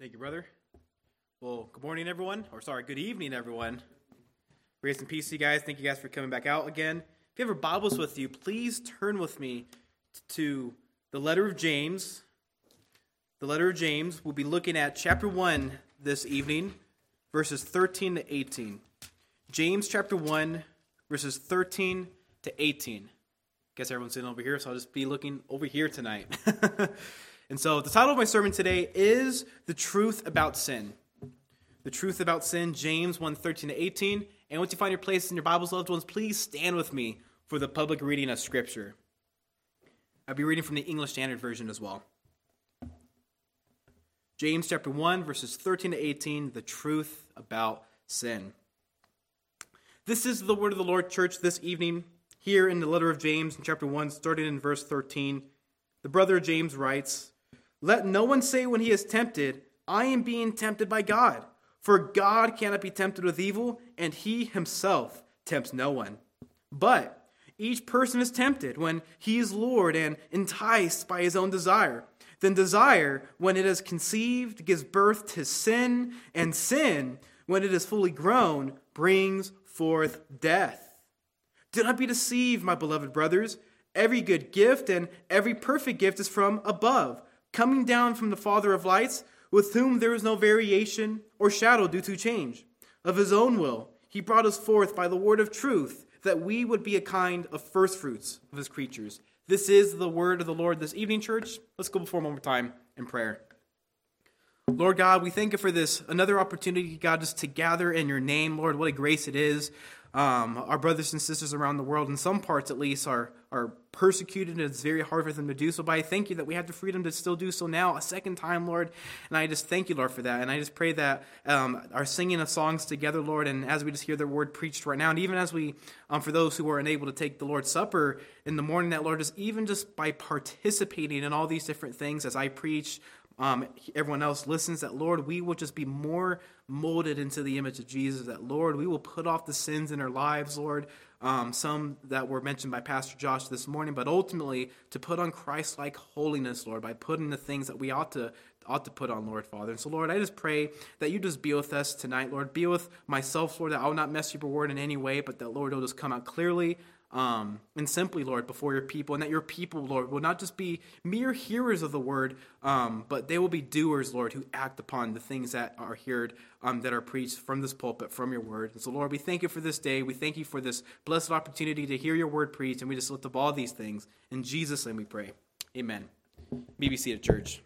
Thank you, brother. Well, good morning, everyone. Or, sorry, good evening, everyone. Grace and peace you guys. Thank you guys for coming back out again. If you have your Bibles with you, please turn with me to the letter of James. The letter of James. We'll be looking at chapter 1 this evening, verses 13 to 18. James chapter 1, verses 13 to 18. Guess everyone's sitting over here, so I'll just be looking over here tonight. and so the title of my sermon today is The Truth About Sin. The Truth About Sin, James 1 13 to 18. And once you find your place in your Bibles, loved ones, please stand with me for the public reading of Scripture. I'll be reading from the English Standard Version as well. James chapter 1, verses 13 to 18, the truth about sin. This is the word of the Lord, church, this evening, here in the letter of James, in chapter 1, starting in verse 13. The brother James writes, Let no one say when he is tempted, I am being tempted by God. For God cannot be tempted with evil, and he himself tempts no one. But each person is tempted when he is lured and enticed by his own desire. Then desire, when it is conceived, gives birth to sin, and sin, when it is fully grown, brings forth death. Do not be deceived, my beloved brothers. Every good gift and every perfect gift is from above, coming down from the Father of lights, with whom there is no variation or shadow due to change. Of his own will, he brought us forth by the word of truth, that we would be a kind of firstfruits of his creatures. This is the word of the Lord this evening, church. Let's go before one more time in prayer. Lord God, we thank you for this another opportunity, God, just to gather in your name. Lord, what a grace it is. Um, our brothers and sisters around the world, in some parts at least, are are persecuted, and it's very hard for them to do so. But I thank you that we have the freedom to still do so now, a second time, Lord. And I just thank you, Lord, for that. And I just pray that um, our singing of songs together, Lord, and as we just hear the word preached right now, and even as we, um, for those who are unable to take the Lord's Supper in the morning, that Lord, just even just by participating in all these different things as I preach, um, everyone else listens, that Lord, we will just be more molded into the image of Jesus. That Lord, we will put off the sins in our lives, Lord. Um, some that were mentioned by Pastor Josh this morning, but ultimately to put on Christ-like holiness, Lord, by putting the things that we ought to ought to put on, Lord Father. And so, Lord, I just pray that you just be with us tonight, Lord. Be with myself, Lord, that I will not mess your word in any way, but that Lord it'll just come out clearly um, and simply, Lord, before your people, and that your people, Lord, will not just be mere hearers of the word, um, but they will be doers, Lord, who act upon the things that are heard, um, that are preached from this pulpit, from your word. And so, Lord, we thank you for this day. We thank you for this blessed opportunity to hear your word preached, and we just lift up all these things. In Jesus' name we pray. Amen. BBC at church.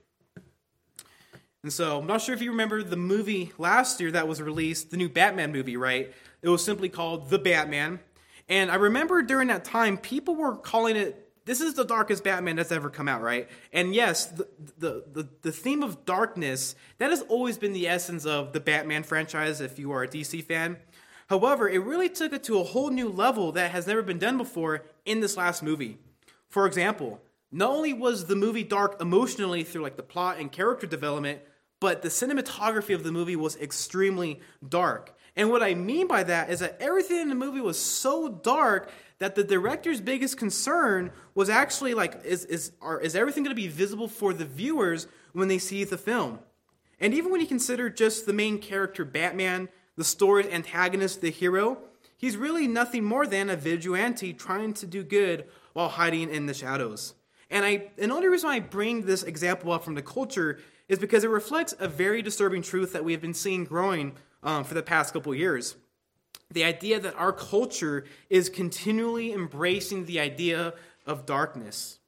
And so, I'm not sure if you remember the movie last year that was released, the new Batman movie, right? It was simply called The Batman. And I remember during that time, people were calling it this is the darkest Batman that's ever come out, right? And yes, the, the, the, the, theme of darkness, that has always been the essence of the Batman franchise if you are a DC fan. However, it really took it to a whole new level that has never been done before in this last movie. For example, not only was the movie dark emotionally through like the plot and character development, but the cinematography of the movie was extremely dark. And what I mean by that is that everything in the movie was so dark that the director's biggest concern was actually like, is, is, are, is everything going to be visible for the viewers when they see the film? And even when you consider just the main character, Batman, the story's antagonist, the hero, he's really nothing more than a vigilante trying to do good while hiding in the shadows. And I, and the only reason I bring this example up from the culture is because it reflects a very disturbing truth that we have been seeing growing um, for the past couple years. The idea that our culture is continually embracing the idea of darkness.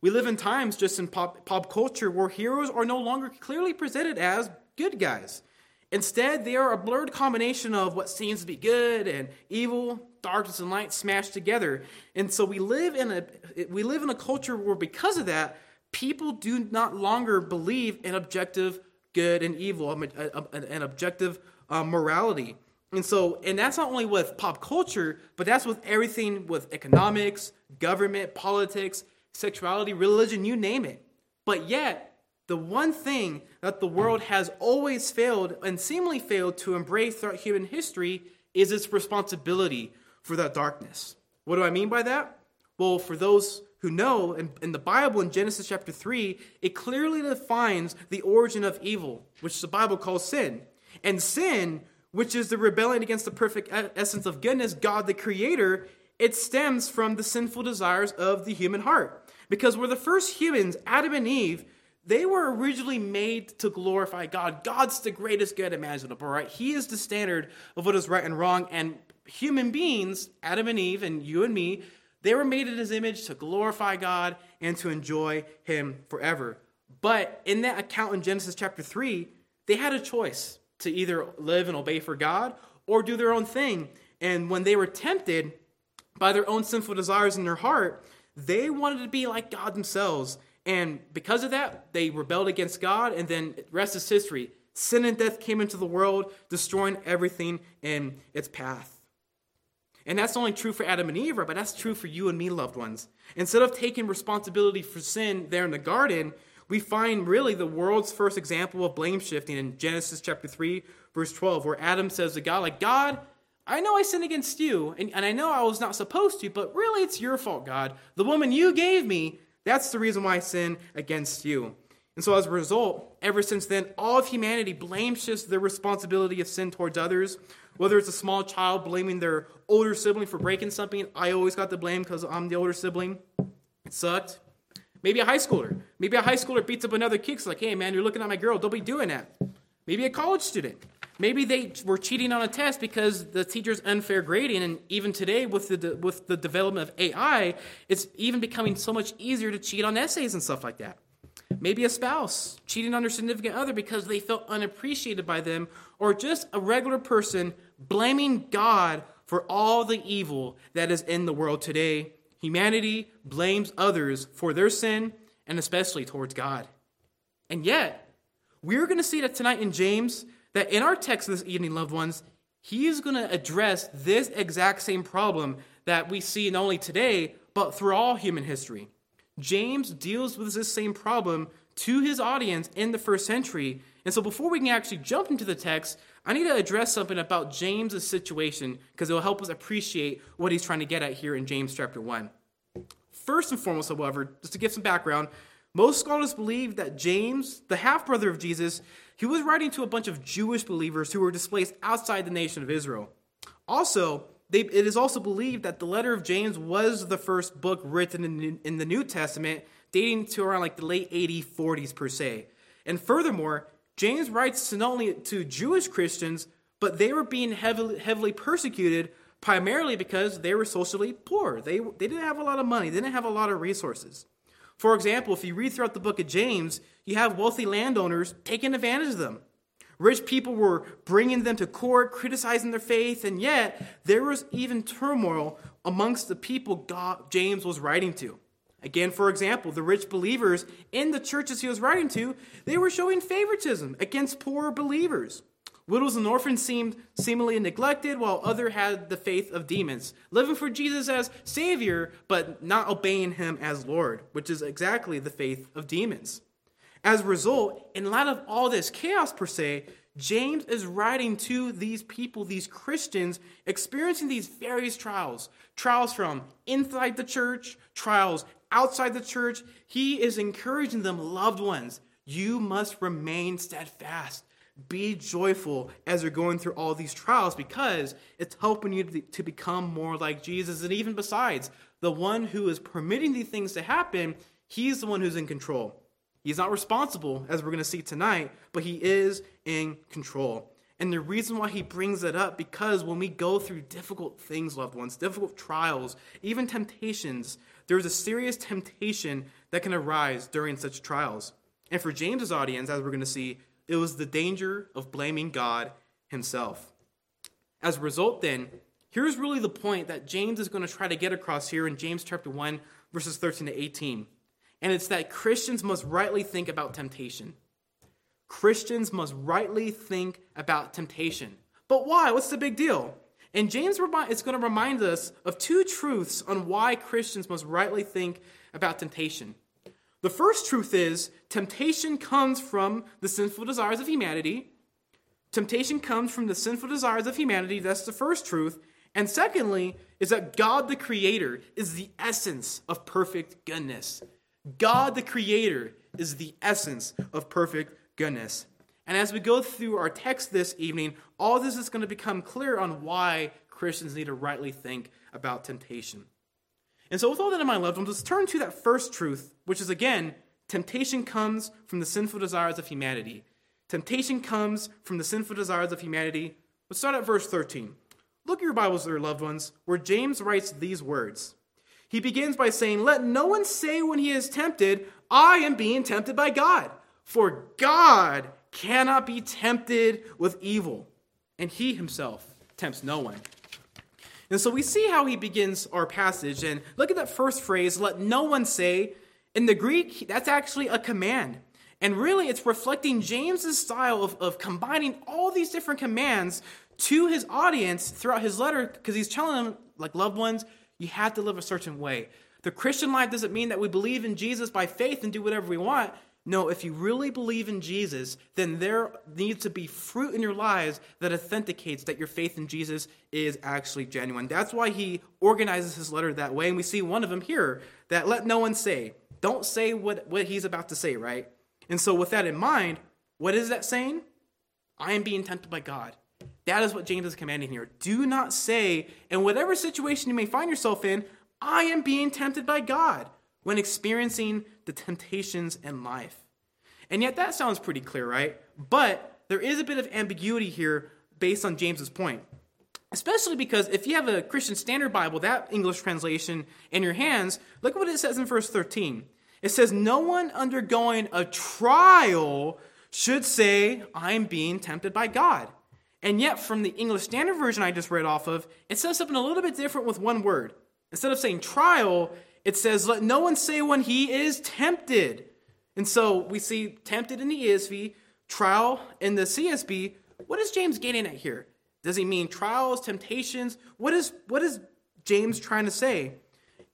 We live in times just in pop, pop culture where heroes are no longer clearly presented as good guys. Instead, they are a blurred combination of what seems to be good and evil, darkness and light smashed together. And so we live in a we live in a culture where because of that, people do not longer believe in objective good and evil, um, uh, um, an objective uh, morality. And so, and that's not only with pop culture, but that's with everything with economics, government, politics, sexuality, religion, you name it. But yet, the one thing that the world has always failed and seemingly failed to embrace throughout human history is its responsibility for that darkness. What do I mean by that? Well, for those who know in, in, the Bible in Genesis chapter 3, it clearly defines the origin of evil, which the Bible calls sin. And sin, which is the rebellion against the perfect essence of goodness, God the Creator, it stems from the sinful desires of the human heart. Because we're the first humans, Adam and Eve, they were originally made to glorify God. God's the greatest good imaginable, right? He is the standard of what is right and wrong. And human beings, Adam and Eve, and you and me, they were made in his image to glorify God and to enjoy him forever. But in that account in Genesis chapter 3, they had a choice to either live and obey for God or do their own thing. And when they were tempted by their own sinful desires in their heart, they wanted to be like God themselves. And because of that, they rebelled against God, and then rest is history. Sin and death came into the world, destroying everything in its path. And that's only true for Adam and Eve, but that's true for you and me, loved ones. Instead of taking responsibility for sin there in the garden, we find really the world's first example of blame shifting in Genesis chapter 3, verse 12, where Adam says to God, like, God, I know I sinned against you, and, and I know I was not supposed to, but really it's your fault, God. The woman you gave me, that's the reason why I sin against you. And so, as a result, ever since then, all of humanity blames just their responsibility of sin towards others. Whether it's a small child blaming their older sibling for breaking something, I always got the blame because I'm the older sibling. It sucked. Maybe a high schooler. Maybe a high schooler beats up another kid. It's like, hey, man, you're looking at my girl. Don't be doing that. Maybe a college student. Maybe they were cheating on a test because the teacher's unfair grading. And even today, with the, with the development of AI, it's even becoming so much easier to cheat on essays and stuff like that. Maybe a spouse cheating on their significant other because they felt unappreciated by them, or just a regular person blaming God for all the evil that is in the world today. Humanity blames others for their sin and especially towards God. And yet, we're going to see that tonight in James, that in our text this evening, loved ones, he is going to address this exact same problem that we see not only today, but through all human history. James deals with this same problem to his audience in the first century. And so before we can actually jump into the text, I need to address something about James's situation because it will help us appreciate what he's trying to get at here in James chapter 1. First and foremost, however, just to give some background, most scholars believe that James, the half brother of Jesus, he was writing to a bunch of Jewish believers who were displaced outside the nation of Israel. Also, they, it is also believed that the letter of James was the first book written in, in the New Testament, dating to around like the late 8040s per se. And furthermore, James writes to not only to Jewish Christians, but they were being heavily, heavily persecuted primarily because they were socially poor. They, they didn't have a lot of money, they didn't have a lot of resources. For example, if you read throughout the book of James, you have wealthy landowners taking advantage of them. Rich people were bringing them to court, criticizing their faith, and yet there was even turmoil amongst the people God, James was writing to. Again, for example, the rich believers in the churches he was writing to, they were showing favoritism against poor believers. Widows and orphans seemed seemingly neglected, while others had the faith of demons, living for Jesus as Savior, but not obeying Him as Lord, which is exactly the faith of demons. As a result, in light of all this chaos per se, James is writing to these people, these Christians, experiencing these various trials trials from inside the church, trials outside the church. He is encouraging them, loved ones, you must remain steadfast. Be joyful as you're going through all these trials because it's helping you to become more like Jesus. And even besides, the one who is permitting these things to happen, he's the one who's in control. He's not responsible, as we're going to see tonight, but he is in control. And the reason why he brings it up, because when we go through difficult things, loved ones, difficult trials, even temptations, there's a serious temptation that can arise during such trials. And for James's audience, as we're going to see, it was the danger of blaming God himself. As a result, then, here's really the point that James is going to try to get across here in James chapter 1, verses 13 to 18 and it's that Christians must rightly think about temptation. Christians must rightly think about temptation. But why? What's the big deal? And James is going to remind us of two truths on why Christians must rightly think about temptation. The first truth is temptation comes from the sinful desires of humanity. Temptation comes from the sinful desires of humanity. That's the first truth. And secondly, is that God the Creator is the essence of perfect goodness. God the Creator is the essence of perfect goodness. And as we go through our text this evening, all this is going to become clear on why Christians need to rightly think about temptation. And so, with all that in mind, loved ones, let's turn to that first truth, which is again, temptation comes from the sinful desires of humanity. Temptation comes from the sinful desires of humanity. Let's start at verse 13. Look at your Bibles there, loved ones, where James writes these words. He begins by saying, Let no one say when he is tempted, I am being tempted by God. For God cannot be tempted with evil, and he himself tempts no one. And so we see how he begins our passage. And look at that first phrase, let no one say. In the Greek, that's actually a command. And really, it's reflecting James's style of, of combining all these different commands to his audience throughout his letter because he's telling them, like loved ones, you have to live a certain way. The Christian life doesn't mean that we believe in Jesus by faith and do whatever we want. No, if you really believe in Jesus, then there needs to be fruit in your lives that authenticates that your faith in Jesus is actually genuine. That's why he organizes his letter that way. And we see one of them here that let no one say. Don't say what, what he's about to say, right? And so, with that in mind, what is that saying? I am being tempted by God. That is what James is commanding here. Do not say, in whatever situation you may find yourself in, I am being tempted by God when experiencing the temptations in life. And yet that sounds pretty clear, right? But there is a bit of ambiguity here based on James's point. Especially because if you have a Christian Standard Bible, that English translation in your hands, look what it says in verse 13. It says, No one undergoing a trial should say, I'm being tempted by God. And yet, from the English Standard Version I just read off of, it says something a little bit different with one word. Instead of saying trial, it says, Let no one say when he is tempted. And so we see tempted in the ESV, trial in the CSB. What is James getting at here? Does he mean trials, temptations? What is, what is James trying to say?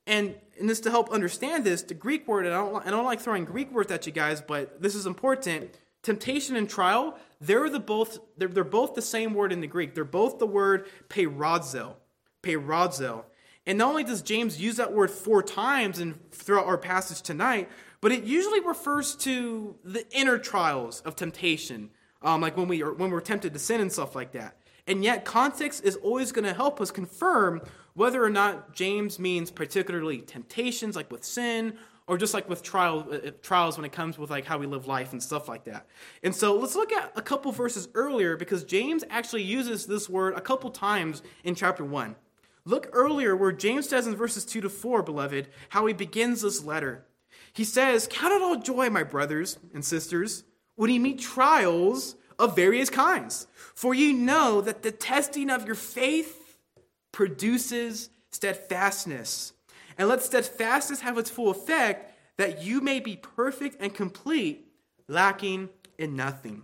And, and this to help understand this, the Greek word, and I don't, I don't like throwing Greek words at you guys, but this is important. Temptation and trial, they're the both they're, they're both the same word in the Greek. They're both the word peirazo. Peirazo. And not only does James use that word four times and throughout our passage tonight, but it usually refers to the inner trials of temptation, um, like when we are when we're tempted to sin and stuff like that. And yet, context is always going to help us confirm whether or not James means particularly temptations, like with sin, or just like with trial, uh, uh, trials when it comes with like how we live life and stuff like that. And so let's look at a couple verses earlier because James actually uses this word a couple times in chapter 1. Look earlier where James says in verses 2 to 4, beloved, how he begins this letter. He says, Count it all joy, my brothers and sisters, when you meet trials of various kinds. For you know that the testing of your faith produces steadfastness. And let steadfastness have its full effect, that you may be perfect and complete, lacking in nothing.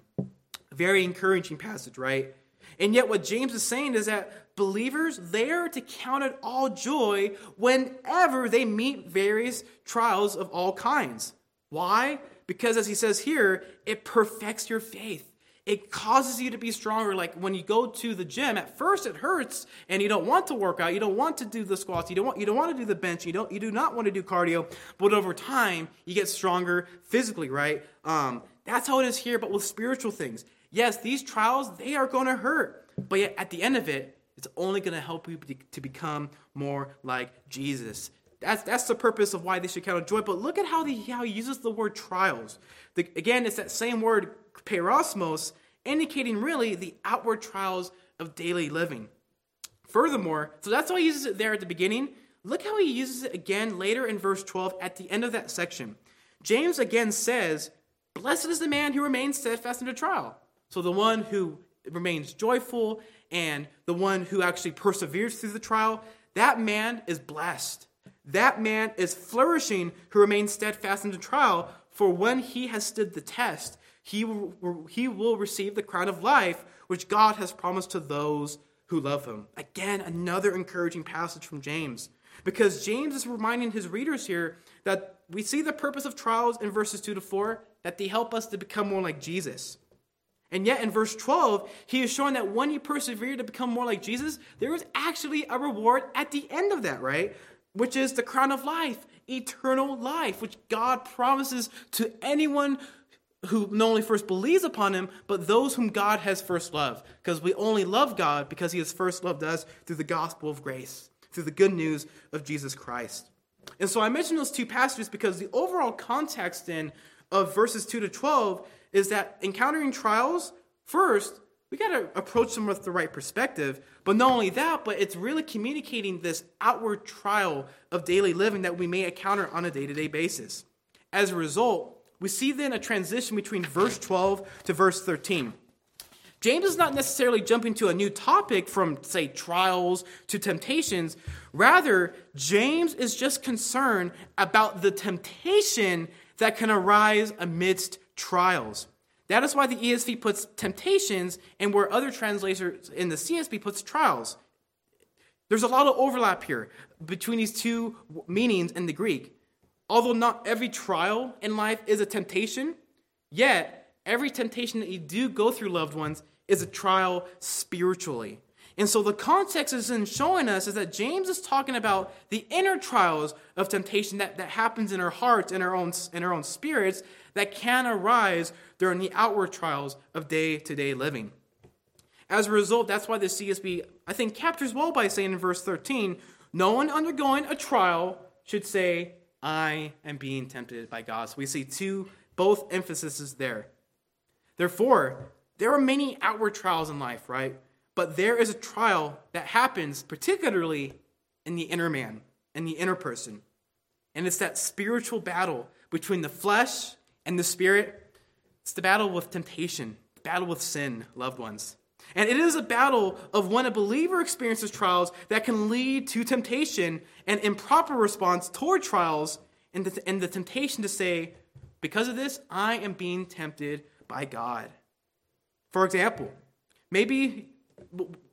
Very encouraging passage, right? And yet, what James is saying is that believers, they are to count it all joy whenever they meet various trials of all kinds. Why? Because, as he says here, it perfects your faith. It causes you to be stronger. Like when you go to the gym, at first it hurts and you don't want to work out. You don't want to do the squats. You don't want, you don't want to do the bench. You, don't, you do not want to do cardio. But over time, you get stronger physically, right? Um, that's how it is here, but with spiritual things. Yes, these trials, they are going to hurt. But yet, at the end of it, it's only going to help you to become more like Jesus. That's, that's the purpose of why they should count on joy. But look at how, the, how he uses the word trials. The, again, it's that same word, peirasmos, indicating really the outward trials of daily living. Furthermore, so that's why he uses it there at the beginning. Look how he uses it again later in verse 12 at the end of that section. James again says, Blessed is the man who remains steadfast in the trial. So the one who remains joyful and the one who actually perseveres through the trial, that man is blessed. That man is flourishing who remains steadfast in the trial, for when he has stood the test, he will, he will receive the crown of life which God has promised to those who love him. Again, another encouraging passage from James. Because James is reminding his readers here that we see the purpose of trials in verses 2 to 4, that they help us to become more like Jesus. And yet in verse 12, he is showing that when you persevere to become more like Jesus, there is actually a reward at the end of that, right? Which is the crown of life, eternal life, which God promises to anyone who not only first believes upon him, but those whom God has first loved. Because we only love God because he has first loved us through the gospel of grace, through the good news of Jesus Christ. And so I mentioned those two passages because the overall context then of verses 2 to 12 is that encountering trials, first, we got to approach them with the right perspective. But not only that, but it's really communicating this outward trial of daily living that we may encounter on a day to day basis. As a result, we see then a transition between verse 12 to verse 13. James is not necessarily jumping to a new topic from, say, trials to temptations. Rather, James is just concerned about the temptation that can arise amidst trials. That is why the ESV puts temptations and where other translators in the CSB puts trials. There's a lot of overlap here between these two meanings in the Greek. Although not every trial in life is a temptation, yet every temptation that you do go through, loved ones, is a trial spiritually. And so the context is in showing us is that James is talking about the inner trials of temptation that, that happens in our hearts, in our own in our own spirits, that can arise during the outward trials of day-to-day living. As a result, that's why the CSB, I think, captures well by saying in verse 13, no one undergoing a trial should say, I am being tempted by God. So we see two, both emphases there. Therefore, there are many outward trials in life, right? But there is a trial that happens particularly in the inner man, in the inner person. And it's that spiritual battle between the flesh and the spirit. It's the battle with temptation, battle with sin, loved ones. And it is a battle of when a believer experiences trials that can lead to temptation and improper response toward trials and the, and the temptation to say, because of this, I am being tempted by God. For example, maybe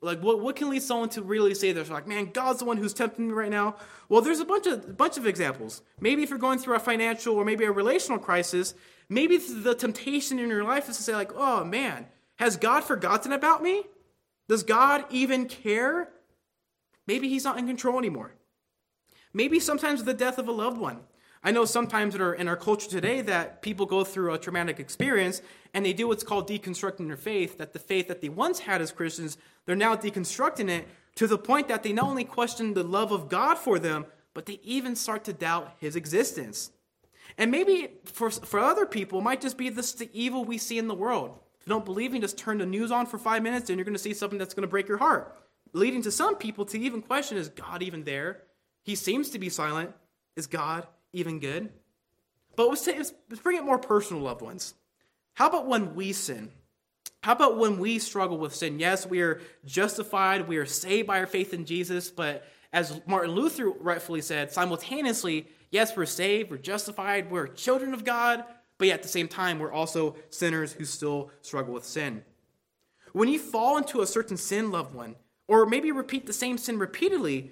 like what, what can lead someone to really say this? Like man god's the one who's tempting me right now. Well there's a bunch of bunch of examples. Maybe if you're going through a financial or maybe a relational crisis maybe the temptation in your life is to say like oh man has god forgotten about me? Does god even care? Maybe he's not in control anymore. Maybe sometimes the death of a loved one I know sometimes in our, in our culture today that people go through a traumatic experience and they do what's called deconstructing their faith, that the faith that they once had as Christians, they're now deconstructing it to the point that they not only question the love of God for them, but they even start to doubt his existence. And maybe for, for other people, it might just be this the evil we see in the world. If you don't believe me, just turn the news on for five minutes and you're going to see something that's going to break your heart. Leading to some people to even question is God even there? He seems to be silent. Is God even good? But let's, say, let's bring it more personal, loved ones. How about when we sin? How about when we struggle with sin? Yes, we are justified, we are saved by our faith in Jesus, but as Martin Luther rightfully said, simultaneously, yes, we're saved, we're justified, we're children of God, but yet at the same time, we're also sinners who still struggle with sin. When you fall into a certain sin, loved one, or maybe repeat the same sin repeatedly,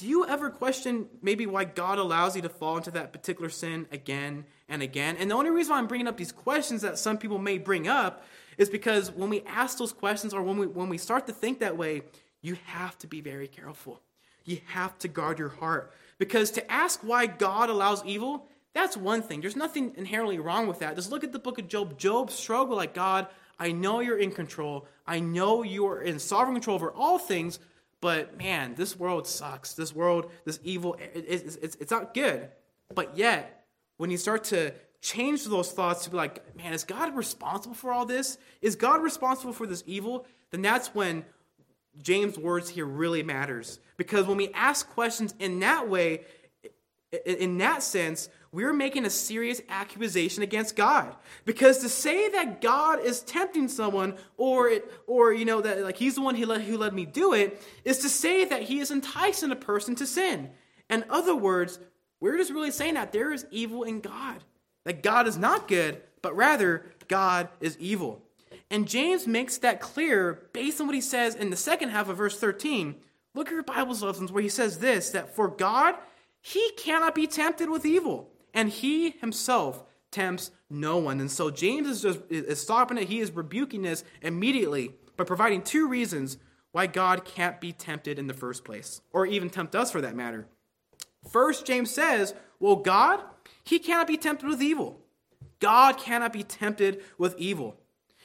do you ever question maybe why God allows you to fall into that particular sin again and again? And the only reason why I'm bringing up these questions that some people may bring up is because when we ask those questions or when we when we start to think that way, you have to be very careful. You have to guard your heart because to ask why God allows evil, that's one thing. There's nothing inherently wrong with that. Just look at the book of Job. Job struggled like God, I know you're in control. I know you are in sovereign control over all things, but man, this world sucks. This world, this evil, it, it, it's, it's not good. But yet, when you start to change those thoughts to be like, man, is God responsible for all this? Is God responsible for this evil? Then that's when James' words here really matters. Because when we ask questions in that way, in that sense, we're making a serious accusation against God. Because to say that God is tempting someone or it, or you know that like he's the one who let, who let me do it is to say that he is enticing a person to sin. In other words, we're just really saying that there is evil in God. That God is not good, but rather God is evil. And James makes that clear based on what he says in the second half of verse 13. Look at your Bible's lessons where he says this that for God, he cannot be tempted with evil and he himself tempts no one. And so James is just is stopping it. He is rebuking this immediately by providing two reasons why God can't be tempted in the first place, or even tempt us for that matter. First, James says, well, God, he cannot be tempted with evil. God cannot be tempted with evil.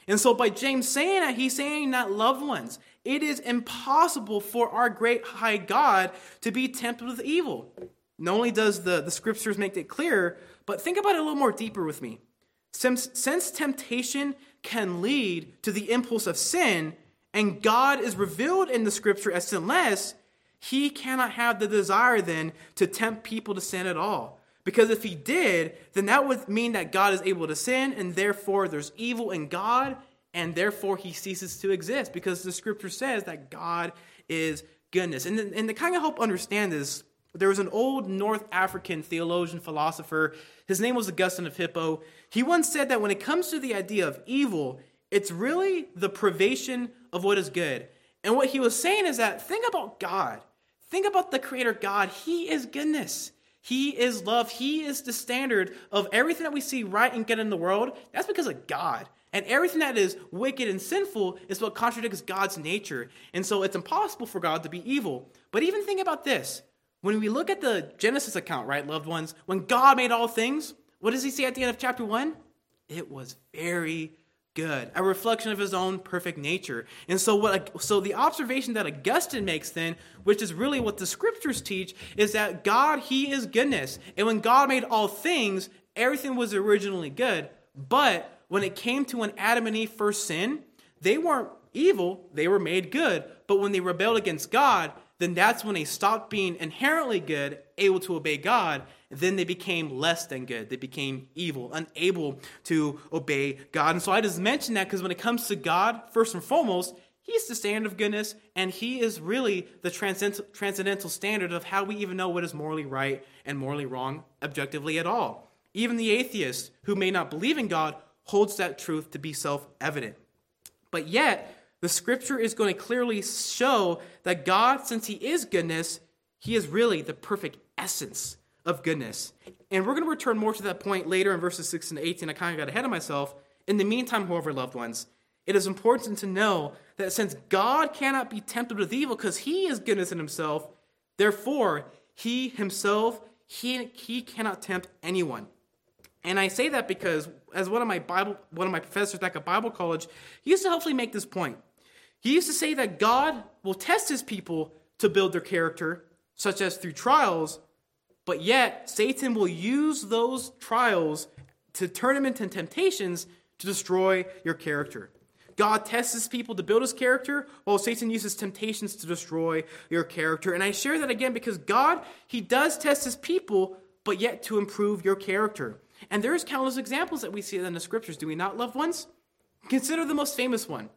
And so, by James saying that, he's saying that, loved ones, it is impossible for our great high God to be tempted with evil. Not only does the, the scriptures make it clear, but think about it a little more deeper with me. Since, since temptation can lead to the impulse of sin, and God is revealed in the scripture as sinless, he cannot have the desire then to tempt people to sin at all. Because if he did, then that would mean that God is able to sin, and therefore there's evil in God, and therefore he ceases to exist. Because the scripture says that God is goodness. And, and to kind of help understand this, there was an old North African theologian, philosopher. His name was Augustine of Hippo. He once said that when it comes to the idea of evil, it's really the privation of what is good. And what he was saying is that think about God. Think about the creator God. He is goodness. He is love. He is the standard of everything that we see right and good in the world. That's because of God. And everything that is wicked and sinful is what contradicts God's nature. And so it's impossible for God to be evil. But even think about this when we look at the Genesis account, right, loved ones, when God made all things, what does he say at the end of chapter 1? It was very good, a reflection of his own perfect nature. And so what so the observation that Augustine makes then, which is really what the scriptures teach, is that God he is goodness. And when God made all things, everything was originally good, but when it came to when Adam and Eve first sinned, they weren't evil, they were made good. But when they rebelled against God, then that's when they stopped being inherently good, able to obey God. Then they became less than good. They became evil, unable to obey God. And so I just mentioned that because when it comes to God, first and foremost, He's the standard of goodness, and He is really the transcendental standard of how we even know what is morally right and morally wrong objectively at all. Even the atheist who may not believe in God holds that truth to be self evident. But yet, the scripture is going to clearly show that God, since He is goodness, He is really the perfect essence of goodness. And we're going to return more to that point later in verses 6 and 18. I kind of got ahead of myself. In the meantime, however, loved ones, it is important to know that since God cannot be tempted with evil because He is goodness in Himself, therefore, He Himself, He, he cannot tempt anyone. And I say that because, as one of my Bible, one of my professors back at Bible college, he used to hopefully make this point. He used to say that God will test his people to build their character, such as through trials, but yet Satan will use those trials to turn them into temptations to destroy your character. God tests his people to build his character, while Satan uses temptations to destroy your character. And I share that again because God, he does test his people, but yet to improve your character. And there's countless examples that we see in the scriptures. Do we not, loved ones? Consider the most famous one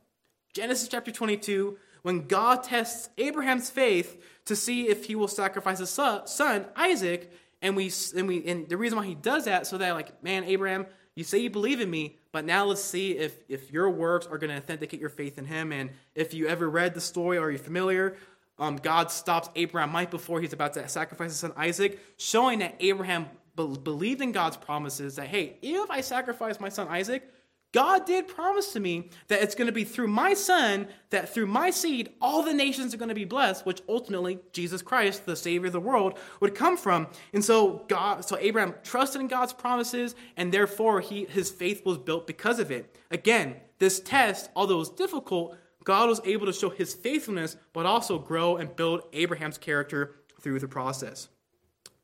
Genesis chapter 22, when God tests Abraham's faith to see if he will sacrifice his son, Isaac. And we, and we, and the reason why he does that, so that like, man, Abraham, you say you believe in me, but now let's see if if your works are going to authenticate your faith in him. And if you ever read the story, or you're familiar, um, God stops Abraham right before he's about to sacrifice his son Isaac, showing that Abraham be- believed in God's promises. That hey, if I sacrifice my son Isaac, God did promise to me that it's going to be through my son, that through my seed, all the nations are going to be blessed, which ultimately Jesus Christ, the Savior of the world, would come from. And so God, so Abraham trusted in God's promises, and therefore he his faith was built because of it. Again, this test, although it was difficult, God was able to show his faithfulness, but also grow and build Abraham's character through the process.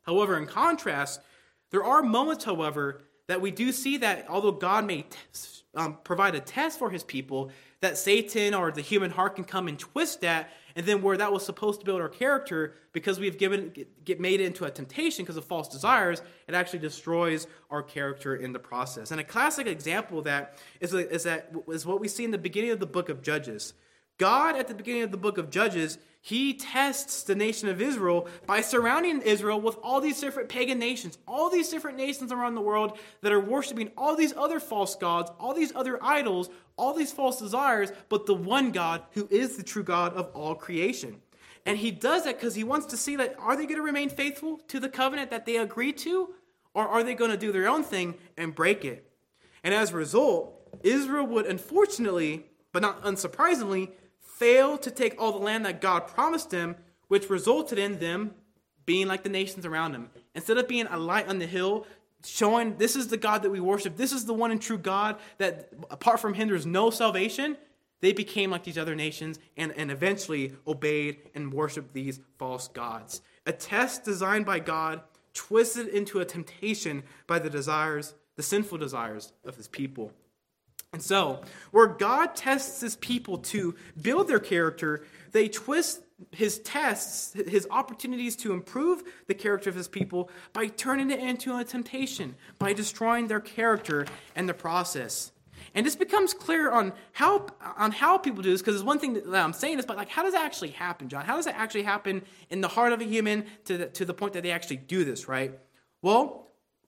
However, in contrast, there are moments, however, that we do see that although God may t- um, provide a test for his people, that Satan or the human heart can come and twist that, and then where that was supposed to build our character, because we've given get, get made it into a temptation because of false desires, it actually destroys our character in the process. And a classic example of that is, is that is what we see in the beginning of the book of Judges. God, at the beginning of the book of Judges, he tests the nation of Israel by surrounding Israel with all these different pagan nations, all these different nations around the world that are worshiping all these other false gods, all these other idols, all these false desires, but the one God who is the true God of all creation. And he does that because he wants to see that are they going to remain faithful to the covenant that they agreed to? Or are they going to do their own thing and break it? And as a result, Israel would unfortunately, but not unsurprisingly, fail to take all the land that God promised them, which resulted in them being like the nations around them. Instead of being a light on the hill, showing this is the God that we worship, this is the one and true God, that apart from him there's no salvation, they became like these other nations and, and eventually obeyed and worshiped these false gods. A test designed by God, twisted into a temptation by the desires, the sinful desires of his people. And so, where God tests his people to build their character, they twist his tests, his opportunities to improve the character of his people by turning it into a temptation, by destroying their character and the process. And this becomes clear on how on how people do this, because it's one thing that I'm saying this, but like how does that actually happen, John? How does that actually happen in the heart of a human to the, to the point that they actually do this, right? Well,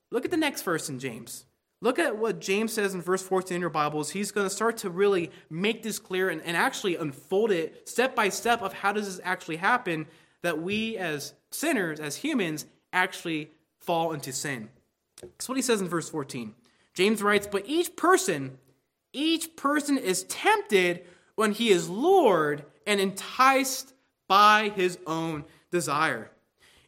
look at the next verse in James. Look at what James says in verse 14 in your Bibles. He's going to start to really make this clear and, and actually unfold it step by step of how does this actually happen that we as sinners, as humans, actually fall into sin. That's what he says in verse 14. James writes, But each person, each person is tempted when he is lured and enticed by his own desire.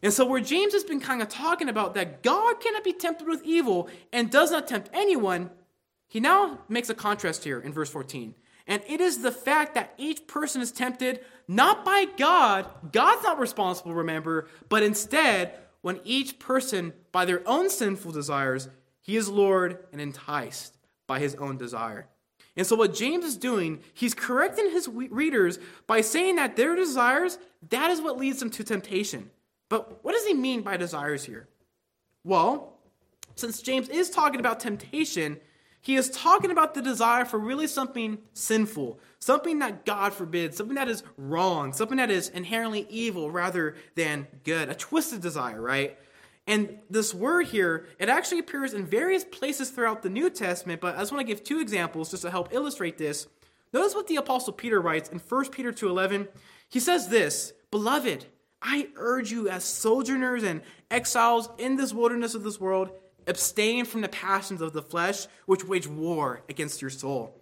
And so, where James has been kind of talking about that God cannot be tempted with evil and does not tempt anyone, he now makes a contrast here in verse 14. And it is the fact that each person is tempted not by God, God's not responsible, remember, but instead, when each person, by their own sinful desires, he is lured and enticed by his own desire. And so, what James is doing, he's correcting his readers by saying that their desires, that is what leads them to temptation. But what does he mean by desires here? Well, since James is talking about temptation, he is talking about the desire for really something sinful, something that God forbids, something that is wrong, something that is inherently evil rather than good, a twisted desire, right? And this word here, it actually appears in various places throughout the New Testament, but I just want to give two examples just to help illustrate this. Notice what the apostle Peter writes in 1 Peter 2:11. He says this, "Beloved, I urge you, as sojourners and exiles in this wilderness of this world, abstain from the passions of the flesh, which wage war against your soul.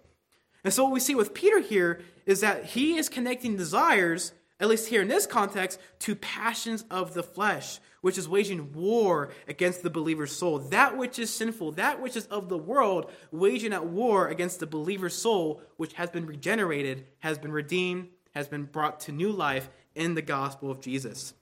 And so, what we see with Peter here is that he is connecting desires, at least here in this context, to passions of the flesh, which is waging war against the believer's soul. That which is sinful, that which is of the world, waging at war against the believer's soul, which has been regenerated, has been redeemed, has been brought to new life, in the gospel of Jesus.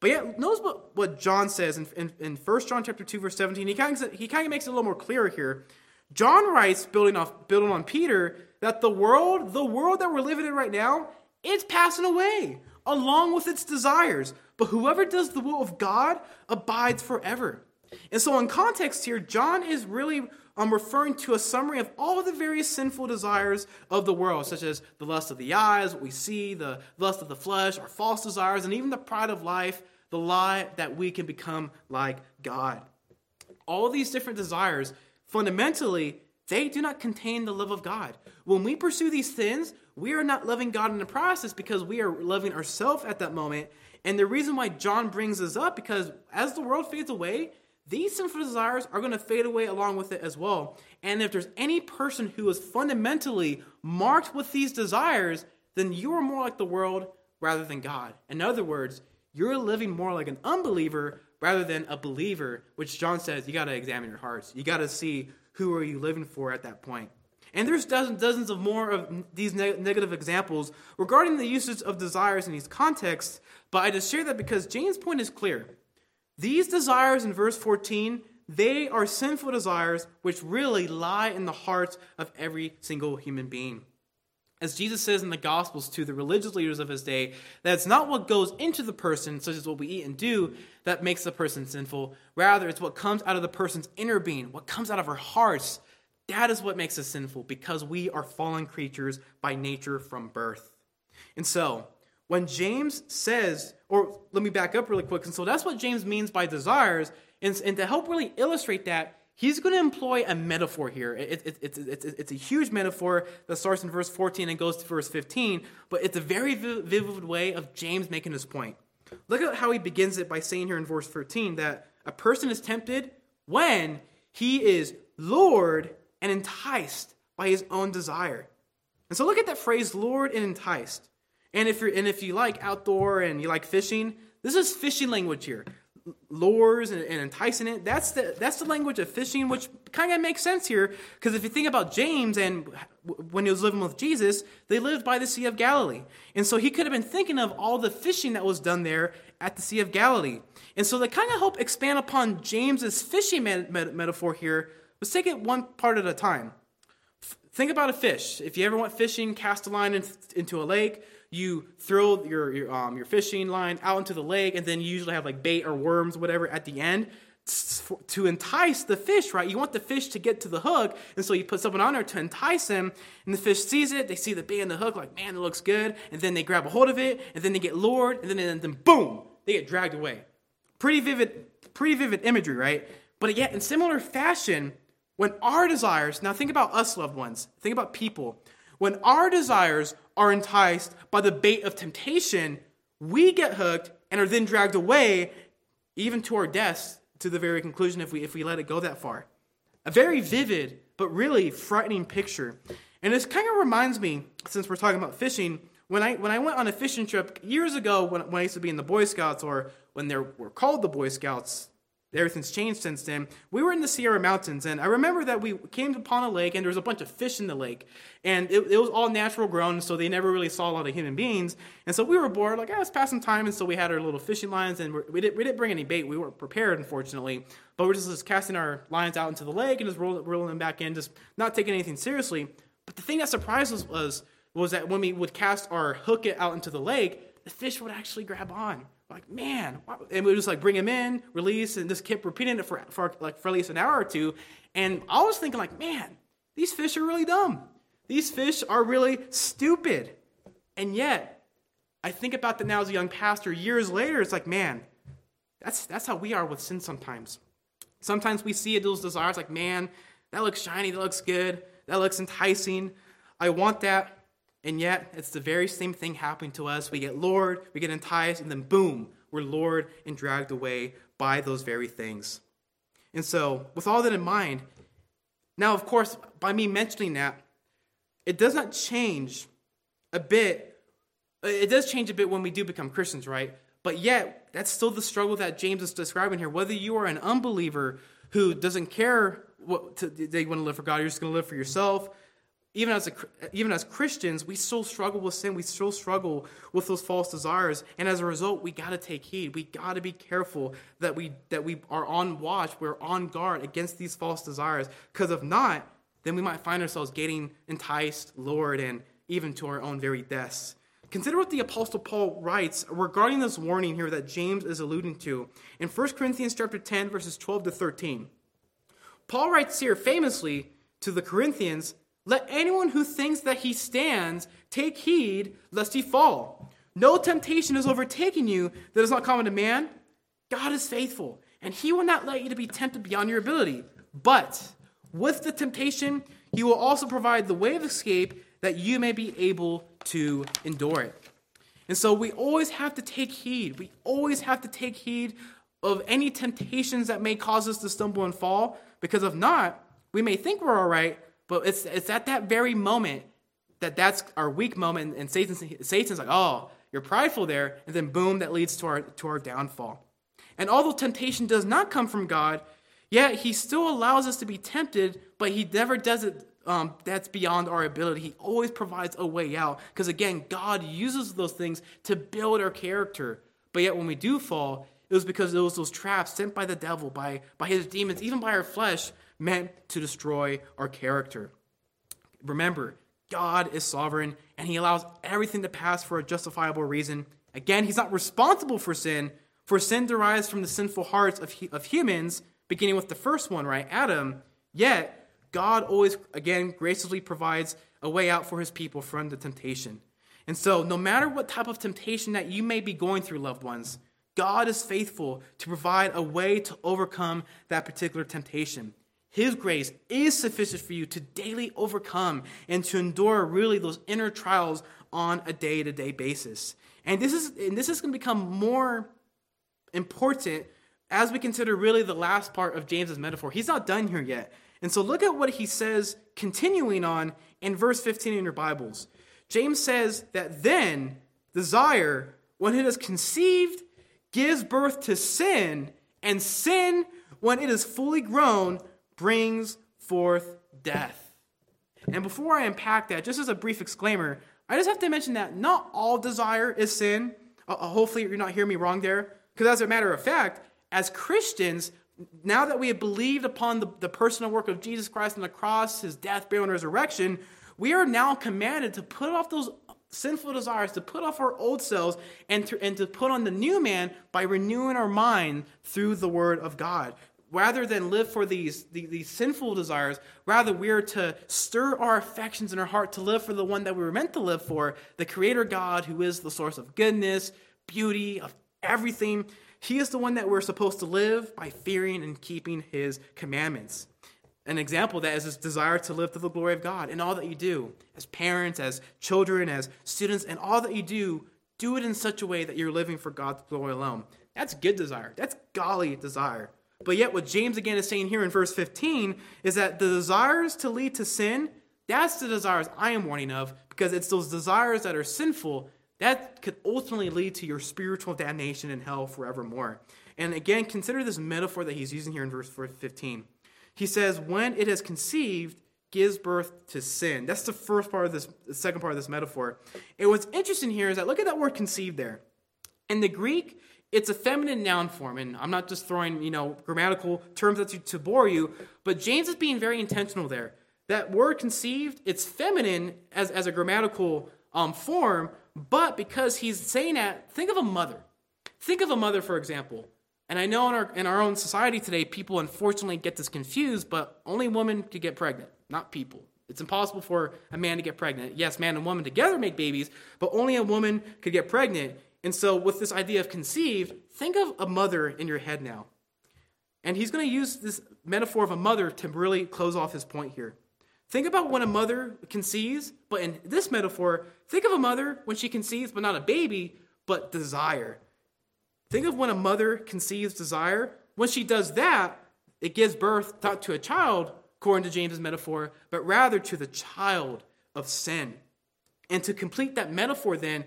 But yet, notice what, what John says in, in, in 1 John chapter 2, verse 17. He kind, of, he kind of makes it a little more clear here. John writes, building off building on Peter, that the world, the world that we're living in right now, it's passing away, along with its desires. But whoever does the will of God abides forever. And so, in context here, John is really I'm referring to a summary of all the various sinful desires of the world, such as the lust of the eyes, what we see, the lust of the flesh, our false desires, and even the pride of life, the lie that we can become like God. All these different desires, fundamentally, they do not contain the love of God. When we pursue these sins, we are not loving God in the process because we are loving ourselves at that moment. And the reason why John brings this up, because as the world fades away, these sinful desires are going to fade away along with it as well. And if there's any person who is fundamentally marked with these desires, then you are more like the world rather than God. In other words, you're living more like an unbeliever rather than a believer, which John says you got to examine your hearts. You got to see who are you living for at that point. And there's dozens, dozens of more of these ne- negative examples regarding the usage of desires in these contexts, but I just share that because James' point is clear. These desires in verse 14, they are sinful desires which really lie in the hearts of every single human being. As Jesus says in the Gospels to the religious leaders of his day, that it's not what goes into the person, such as what we eat and do, that makes the person sinful. Rather, it's what comes out of the person's inner being, what comes out of our hearts. That is what makes us sinful because we are fallen creatures by nature from birth. And so, when James says, or let me back up really quick, and so that's what James means by desires, and, and to help really illustrate that, he's going to employ a metaphor here. It, it, it, it's, it's a huge metaphor that starts in verse 14 and goes to verse 15, but it's a very vivid way of James making his point. Look at how he begins it by saying here in verse 13 that a person is tempted when he is lured and enticed by his own desire. And so look at that phrase, lured and enticed. And if you're and if you like outdoor and you like fishing, this is fishing language here. Lures and, and enticing it. That's the that's the language of fishing, which kind of makes sense here because if you think about James and when he was living with Jesus, they lived by the Sea of Galilee, and so he could have been thinking of all the fishing that was done there at the Sea of Galilee. And so they kind of help expand upon James's fishing met- met- metaphor here, let's take it one part at a time. F- think about a fish. If you ever went fishing, cast a line in, into a lake you throw your your, um, your fishing line out into the lake, and then you usually have like bait or worms, whatever, at the end to entice the fish, right? You want the fish to get to the hook, and so you put something on there to entice him, and the fish sees it, they see the bait and the hook, like, man, it looks good, and then they grab a hold of it, and then they get lured, and then, and then boom, they get dragged away. Pretty vivid, pretty vivid imagery, right? But yet, in similar fashion, when our desires, now think about us, loved ones, think about people, when our desires are enticed by the bait of temptation, we get hooked and are then dragged away, even to our deaths, to the very conclusion if we, if we let it go that far. A very vivid, but really frightening picture. And this kind of reminds me, since we're talking about fishing, when I, when I went on a fishing trip years ago when, when I used to be in the Boy Scouts or when they were called the Boy Scouts, everything's changed since then. We were in the Sierra Mountains, and I remember that we came upon a lake, and there was a bunch of fish in the lake, and it, it was all natural grown, so they never really saw a lot of human beings. And so we were bored, like, yeah, let's pass some time. And so we had our little fishing lines, and we didn't, we didn't bring any bait. We weren't prepared, unfortunately, but we're just, just casting our lines out into the lake and just rolling, rolling them back in, just not taking anything seriously. But the thing that surprised us was was that when we would cast our hook out into the lake, the fish would actually grab on like, man, and we just like bring him in, release, and just kept repeating it for, for like for at least an hour or two. And I was thinking, like, man, these fish are really dumb. These fish are really stupid. And yet, I think about that now as a young pastor. Years later, it's like, man, that's that's how we are with sin sometimes. Sometimes we see those desires like, man, that looks shiny, that looks good, that looks enticing. I want that. And yet, it's the very same thing happening to us. We get lured, we get enticed, and then boom, we're lured and dragged away by those very things. And so, with all that in mind, now, of course, by me mentioning that, it does not change a bit. Uh, it does change a bit when we do become Christians, right? But yet, that's still the struggle that James is describing here. Whether you are an unbeliever who doesn't care what to, they want to live for God, you're just going to live for yourself even as, a, even as Christians, we still struggle with sin. We still struggle with those false desires. And as a result, we got to take heed. We got to be careful that we, that we are on watch, we're on guard against these false desires. Because if not, then we might find ourselves getting enticed, lured, and even to our own very deaths. Consider what the Apostle Paul writes regarding this warning here that James is alluding to in 1 Corinthians chapter 10, verses 12 to 13. Paul writes here famously to the Corinthians let anyone who thinks that he stands take heed lest he fall. No temptation is overtaking you that is not common to man. God is faithful, and he will not let you to be tempted beyond your ability. But with the temptation, he will also provide the way of escape that you may be able to endure it. And so we always have to take heed. We always have to take heed of any temptations that may cause us to stumble and fall, because if not, we may think we're all right, but it's, it's at that very moment that that's our weak moment, and Satan's, Satan's like, oh, you're prideful there, and then boom, that leads to our, to our downfall. And although temptation does not come from God, yet he still allows us to be tempted, but he never does it um, that's beyond our ability. He always provides a way out. Because again, God uses those things to build our character. But yet when we do fall, it was because it was those traps sent by the devil, by, by his demons, even by our flesh, meant to destroy our character. Remember, God is sovereign and he allows everything to pass for a justifiable reason. Again, he's not responsible for sin, for sin derives from the sinful hearts of, of humans, beginning with the first one, right? Adam. Yet, God always, again, graciously provides a way out for his people from the temptation. And so, no matter what type of temptation that you may be going through, loved ones, God is faithful to provide a way to overcome that particular temptation. His grace is sufficient for you to daily overcome and to endure really those inner trials on a day to day basis. And this is, and this is going to become more important as we consider really the last part of James's metaphor, he's not done here yet. And so look at what he says continuing on in verse 15 in your Bibles. James says that then desire, when it is conceived, gives birth to sin, and sin, when it is fully grown, brings forth death. And before I unpack that, just as a brief exclaimer, I just have to mention that not all desire is sin. Uh, uh hopefully, you're not hearing me wrong there. Because as a matter of fact, as Christians, now that we have believed upon the, the personal work of Jesus Christ on the cross, his death, burial, and resurrection, we are now commanded to put off those sinful desires, to put off our old selves, and to, and to put on the new man by renewing our mind through the word of God. Rather than live for these, these, these sinful desires, rather we are to stir our affections in our heart to live for the one that we were meant to live for, the Creator God, who is the source of goodness, beauty, of everything. He is the one that we're supposed to live by fearing and keeping His commandments. An example that is this desire to live to the glory of God in all that you do, as parents, as children, as students, and all that you do, do it in such a way that you're living for God's glory alone. That's good desire. That's golly desire. But yet, what James again is saying here in verse 15 is that the desires to lead to sin, that's the desires I am warning of, because it's those desires that are sinful that could ultimately lead to your spiritual damnation in hell forevermore. And again, consider this metaphor that he's using here in verse 15. He says, when it has conceived, gives birth to sin. That's the first part of this, the second part of this metaphor. And what's interesting here is that look at that word conceived there. In the Greek, it's a feminine noun form, and I'm not just throwing, you know, grammatical terms at you to bore you, but James is being very intentional there. That word conceived, it's feminine as, as a grammatical um, form, but because he's saying that, think of a mother. Think of a mother, for example. And I know in our, in our own society today, people unfortunately get this confused, but only women could get pregnant, not people. It's impossible for a man to get pregnant. Yes, man and woman together make babies, but only a woman could get pregnant. And so, with this idea of conceived, think of a mother in your head now. And he's going to use this metaphor of a mother to really close off his point here. Think about when a mother conceives, but in this metaphor, think of a mother when she conceives, but not a baby, but desire. Think of when a mother conceives desire. When she does that, it gives birth not to a child, according to James's metaphor, but rather to the child of sin. And to complete that metaphor, then,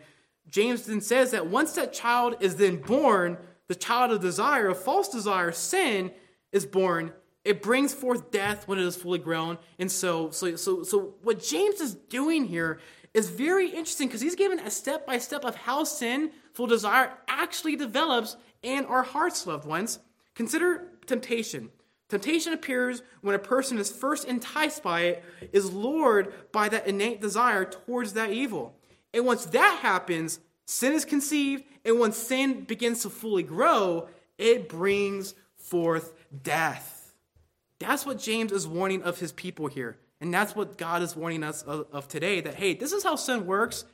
James then says that once that child is then born, the child of desire, of false desire, sin, is born. It brings forth death when it is fully grown. And so, so, so, so what James is doing here is very interesting because he's given a step by step of how sinful desire actually develops in our hearts, loved ones. Consider temptation. Temptation appears when a person is first enticed by it, is lured by that innate desire towards that evil. And once that happens, sin is conceived, and once sin begins to fully grow, it brings forth death. That's what James is warning of his people here. And that's what God is warning us of, today that, hey, this is how sin works.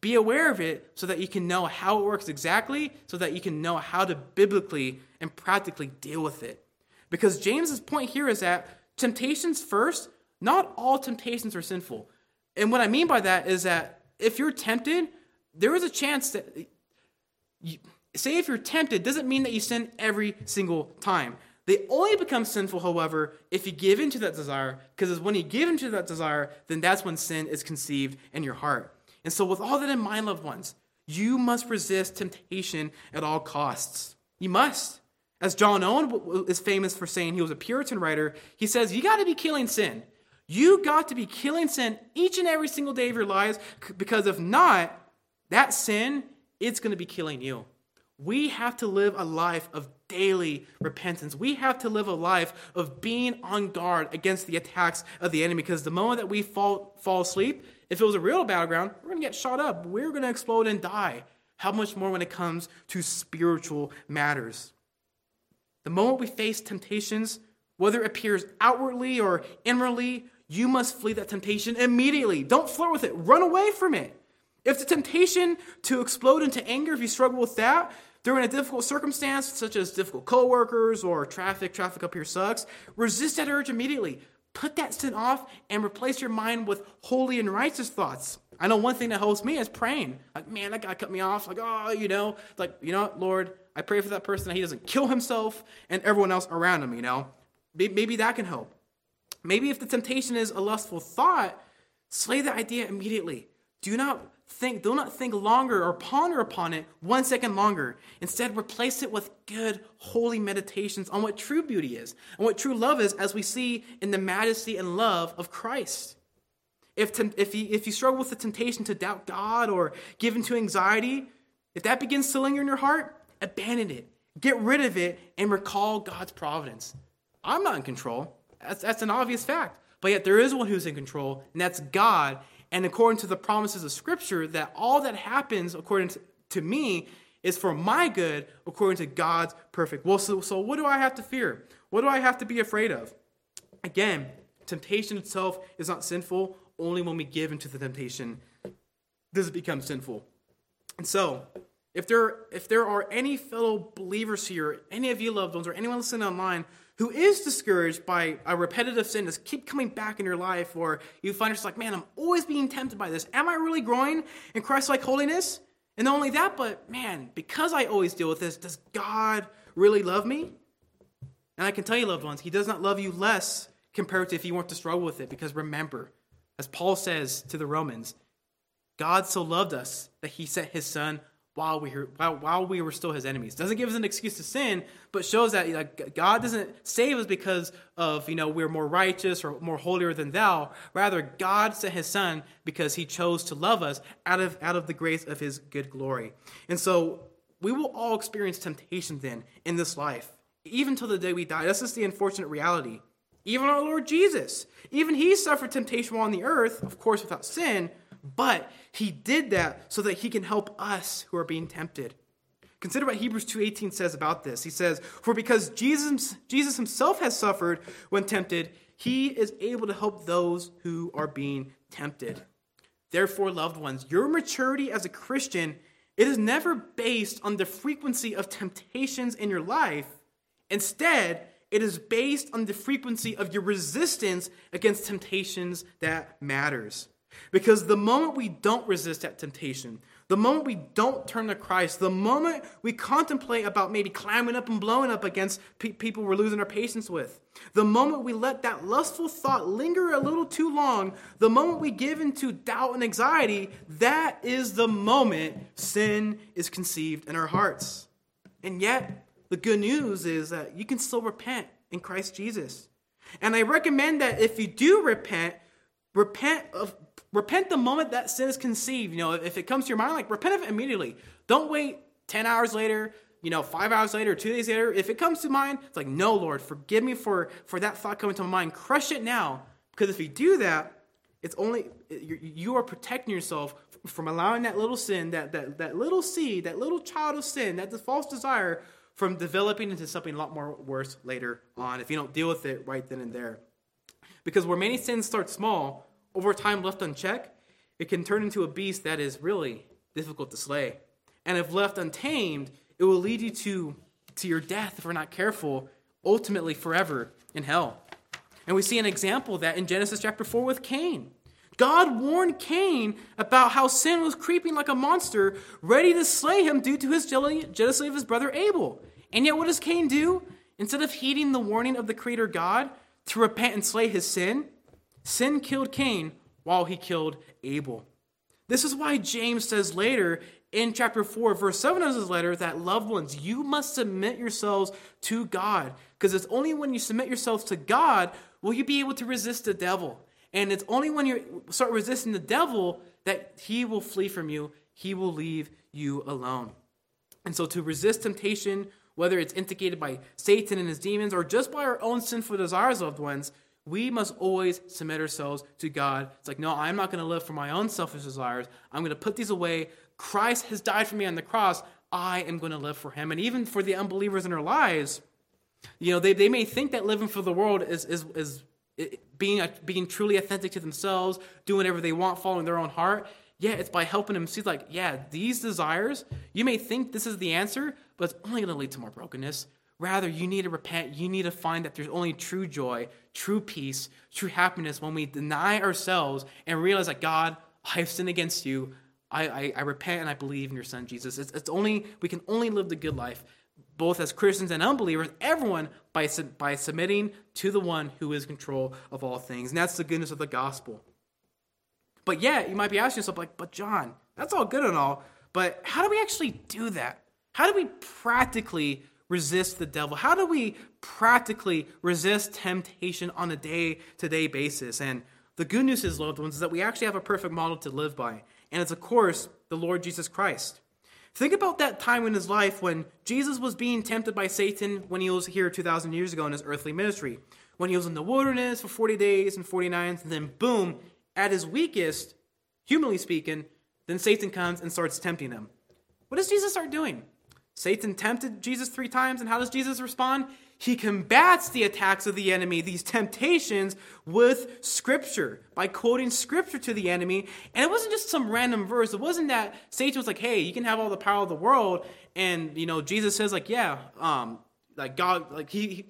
Be aware of it so that you can know how it works exactly, so that you can know how to biblically and practically deal with it. Because James's point here is that temptations first, not all temptations are sinful. And what I mean by that is that if you're tempted, there is a chance that, you, say if you're tempted, doesn't mean that you sin every single time. They only become sinful, however, if you give into that desire, because when you give into that desire, then that's when sin is conceived in your heart. And so, with all that in mind, loved ones, you must resist temptation at all costs. You must. As John Owen is famous for saying, he was a Puritan writer, he says, You got to be killing sin. You got to be killing sin each and every single day of your lives, because if not, that sin, it's going to be killing you. We have to live a life of daily repentance. We have to live a life of being on guard against the attacks of the enemy because the moment that we fall, fall asleep, if it was a real battleground, we're going to get shot up. We're going to explode and die. How much more when it comes to spiritual matters? The moment we face temptations, whether it appears outwardly or inwardly, you must flee that temptation immediately. Don't flirt with it, run away from it. If the temptation to explode into anger, if you struggle with that, during a difficult circumstance, such as difficult coworkers or traffic, traffic up here sucks, resist that urge immediately. Put that sin off and replace your mind with holy and righteous thoughts. I know one thing that helps me is praying. Like, man, that guy cut me off. Like, oh, you know, like, you know Lord, I pray for that person that he doesn't kill himself and everyone else around him, you know? Maybe that can help. Maybe if the temptation is a lustful thought, slay the idea immediately. Do not think, do not think longer or ponder upon it one second longer. Instead, replace it with good, holy meditations on what true beauty is and what true love is, as we see in the majesty and love of Christ. If, if, you, if you struggle with the temptation to doubt God or give into anxiety, if that begins to linger in your heart, abandon it. Get rid of it and recall God's providence. I'm not in control. That's, that's an obvious fact. But yet there is one who's in control, and that's God. And according to the promises of Scripture, that all that happens, according to, to me, is for my good, according to God's perfect will. So, so what do I have to fear? What do I have to be afraid of? Again, temptation itself is not sinful. Only when we give into the temptation does it become sinful. And so, if there, if there are any fellow believers here, any of you loved ones, or anyone listening online who is discouraged by a repetitive sin that's keep coming back in your life, or you find yourself like, man, I'm always being tempted by this. Am I really growing in Christ like holiness? And not only that, but man, because I always deal with this, does God really love me? And I can tell you, loved ones, He does not love you less compared to if you weren't to struggle with it. Because remember, as Paul says to the Romans, God so loved us that He sent His Son while we were, while, while we were still his enemies. Doesn't give us an excuse to sin, but shows that like, God doesn't save us because of, you know, we're more righteous or more holier than thou. Rather, God sent his son because he chose to love us out of, out of the grace of his good glory. And so we will all experience temptation then in this life, even till the day we die. That's just the unfortunate reality. Even our Lord Jesus, even he suffered temptation while on the earth, of course without sin, but he did that so that he can help us who are being tempted. Consider what Hebrews 2:18 says about this. He says, "For because Jesus Jesus himself has suffered when tempted, he is able to help those who are being tempted." Therefore, loved ones, your maturity as a Christian, it is never based on the frequency of temptations in your life. Instead, it is based on the frequency of your resistance against temptations that matters. Because the moment we don't resist that temptation, the moment we don't turn to Christ, the moment we contemplate about maybe climbing up and blowing up against pe- people we're losing our patience with, the moment we let that lustful thought linger a little too long, the moment we give into doubt and anxiety, that is the moment sin is conceived in our hearts. And yet, the good news is that you can still repent in Christ Jesus. And I recommend that if you do repent, repent of repent the moment that sin is conceived. You know, if it comes to your mind, like repent of it immediately. Don't wait 10 hours later, you know, five hours later, two days later. If it comes to mind, it's like, no, Lord, forgive me for, for that thought coming to my mind. Crush it now. Because if you do that, it's only, you are protecting yourself from allowing that little sin, that, that, that little seed, that little child of sin, that false desire from developing into something a lot more worse later on if you don't deal with it right then and there. Because where many sins start small, over time left unchecked, it can turn into a beast that is really difficult to slay. And if left untamed, it will lead you to, to your death if we're not careful, ultimately forever in hell. And we see an example of that in Genesis chapter 4 with Cain. God warned Cain about how sin was creeping like a monster, ready to slay him due to his jealousy of his brother Abel. And yet, what does Cain do? Instead of heeding the warning of the Creator God to repent and slay his sin, Sin killed Cain while he killed Abel. This is why James says later in chapter 4, verse 7 of his letter, that loved ones, you must submit yourselves to God. Because it's only when you submit yourselves to God will you be able to resist the devil. And it's only when you start resisting the devil that he will flee from you, he will leave you alone. And so to resist temptation, whether it's instigated by Satan and his demons or just by our own sinful desires, loved ones, we must always submit ourselves to God. It's like, no, I'm not going to live for my own selfish desires. I'm going to put these away. Christ has died for me on the cross. I am going to live for him. And even for the unbelievers in our lives, you know, they, they may think that living for the world is, is, is being, being truly authentic to themselves, doing whatever they want, following their own heart. Yeah, it's by helping them see, like, yeah, these desires, you may think this is the answer, but it's only going to lead to more brokenness. Rather, you need to repent. You need to find that there's only true joy, true peace, true happiness when we deny ourselves and realize that God, I have sinned against you. I, I, I repent and I believe in your son Jesus. It's, it's only we can only live the good life, both as Christians and unbelievers, everyone by by submitting to the one who is control of all things. And that's the goodness of the gospel. But yet, you might be asking yourself, like, but John, that's all good and all, but how do we actually do that? How do we practically resist the devil? How do we practically resist temptation on a day to day basis? And the good news is, loved ones, is that we actually have a perfect model to live by. And it's, of course, the Lord Jesus Christ. Think about that time in his life when Jesus was being tempted by Satan when he was here 2,000 years ago in his earthly ministry. When he was in the wilderness for 40 days and 40 nights, and then boom, at his weakest, humanly speaking, then Satan comes and starts tempting him. What does Jesus start doing? Satan tempted Jesus three times, and how does Jesus respond? He combats the attacks of the enemy, these temptations, with Scripture, by quoting Scripture to the enemy. And it wasn't just some random verse. It wasn't that Satan was like, hey, you can have all the power of the world. And, you know, Jesus says, like, yeah, um, like God, like he, he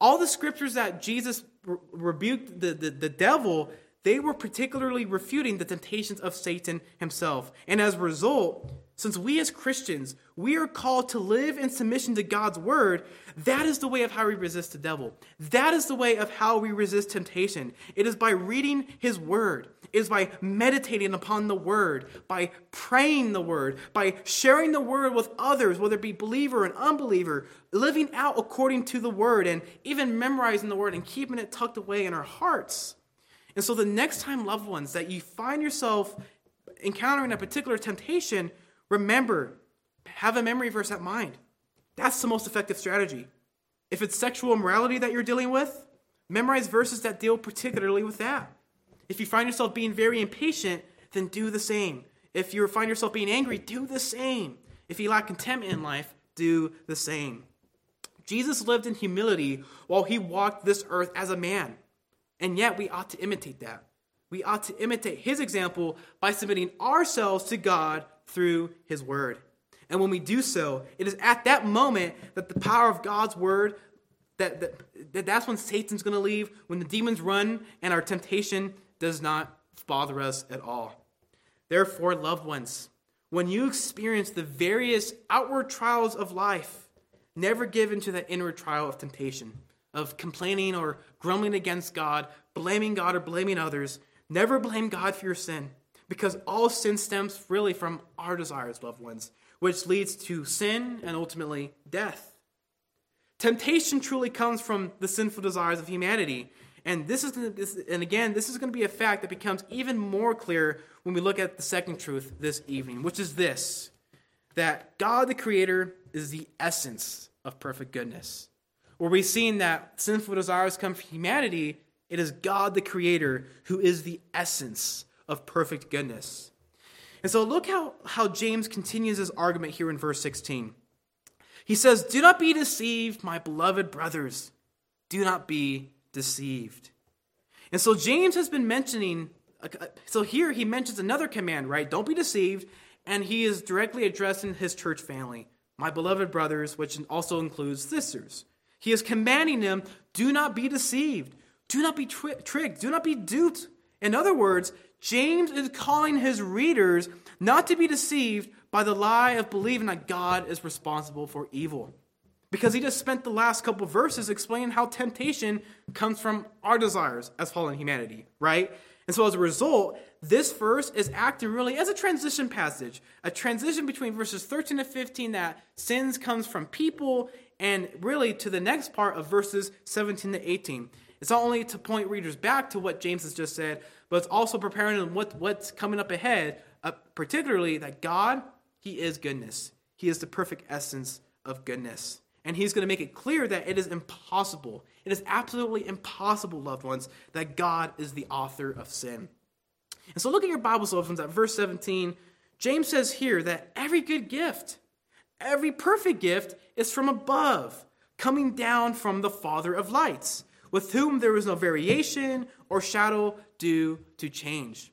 all the scriptures that Jesus re- rebuked the, the, the devil, they were particularly refuting the temptations of Satan himself. And as a result, since we as Christians, we are called to live in submission to God's word, that is the way of how we resist the devil. That is the way of how we resist temptation. It is by reading his word. It is by meditating upon the word, by praying the word, by sharing the word with others, whether it be believer and unbeliever, living out according to the word, and even memorizing the word and keeping it tucked away in our hearts. And so the next time, loved ones, that you find yourself encountering a particular temptation, remember, have a memory verse at mind. That's the most effective strategy. If it's sexual immorality that you're dealing with, memorize verses that deal particularly with that. If you find yourself being very impatient, then do the same. If you find yourself being angry, do the same. If you lack contentment in life, do the same. Jesus lived in humility while he walked this earth as a man. And yet we ought to imitate that. We ought to imitate his example by submitting ourselves to God through his word. And when we do so, it is at that moment that the power of God's word that, that, that that's when Satan's going to leave, when the demons run and our temptation does not bother us at all. Therefore, loved ones, when you experience the various outward trials of life, never give in to that inward trial of temptation of complaining or grumbling against God, blaming God or blaming others. Never blame God for your sin because all sin stems really from our desires, loved ones, which leads to sin and ultimately death. Temptation truly comes from the sinful desires of humanity. And this is and again, this is going to be a fact that becomes even more clear when we look at the second truth this evening, which is this that God the creator is the essence of perfect goodness where we've seen that sinful desires come from humanity, it is God the Creator who is the essence of perfect goodness. And so look how, how James continues his argument here in verse 16. He says, Do not be deceived, my beloved brothers. Do not be deceived. And so James has been mentioning, uh, so here he mentions another command, right? Don't be deceived. And he is directly addressing his church family, my beloved brothers, which also includes sisters. He is commanding them do not be deceived, do not be tri- tricked, do not be duped. In other words, James is calling his readers not to be deceived by the lie of believing that God is responsible for evil. Because he just spent the last couple verses explaining how temptation comes from our desires as fallen humanity, right? And so as a result, this verse is acting really as a transition passage, a transition between verses 13 to 15 that sins comes from people and really to the next part of verses 17 to 18. It's not only to point readers back to what James has just said, but it's also preparing them what, what's coming up ahead, uh, particularly that God, He is goodness. He is the perfect essence of goodness. And He's going to make it clear that it is impossible, it is absolutely impossible, loved ones, that God is the author of sin. And so look at your Bible, loved ones, at verse 17. James says here that every good gift, Every perfect gift is from above, coming down from the Father of lights, with whom there is no variation or shadow due to change.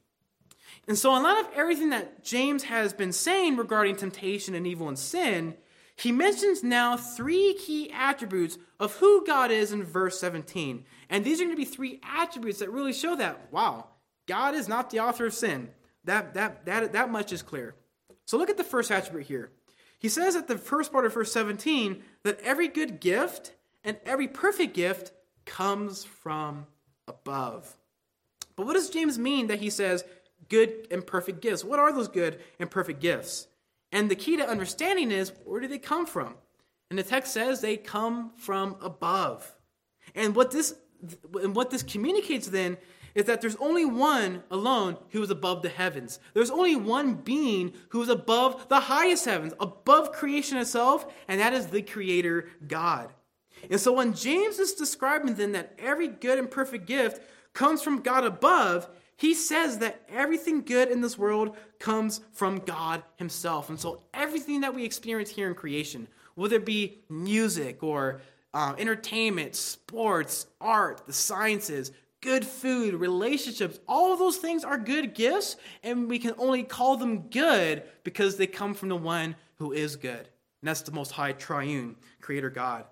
And so, a lot of everything that James has been saying regarding temptation and evil and sin, he mentions now three key attributes of who God is in verse 17. And these are going to be three attributes that really show that, wow, God is not the author of sin. That, that, that, that much is clear. So look at the first attribute here. He says at the first part of verse 17 that every good gift and every perfect gift comes from above. But what does James mean that he says good and perfect gifts? What are those good and perfect gifts? And the key to understanding is where do they come from? And the text says they come from above. And what this and what this communicates then is that there's only one alone who is above the heavens. There's only one being who is above the highest heavens, above creation itself, and that is the creator God. And so when James is describing then that every good and perfect gift comes from God above, he says that everything good in this world comes from God himself. And so everything that we experience here in creation, whether it be music or uh, entertainment, sports, art, the sciences, good food, relationships, all of those things are good gifts, and we can only call them good because they come from the one who is good. And that's the most high triune creator God.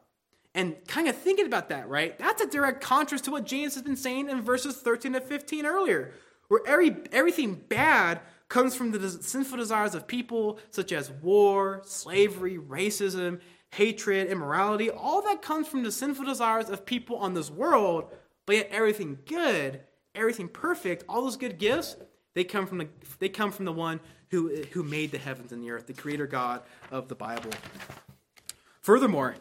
And kind of thinking about that, right? That's a direct contrast to what James has been saying in verses 13 to 15 earlier, where every, everything bad comes from the sinful desires of people, such as war, slavery, racism, hatred, immorality. All that comes from the sinful desires of people on this world, but yet everything good, everything perfect, all those good gifts, they come from the, they come from the one who, who made the heavens and the earth, the creator God of the Bible. Furthermore,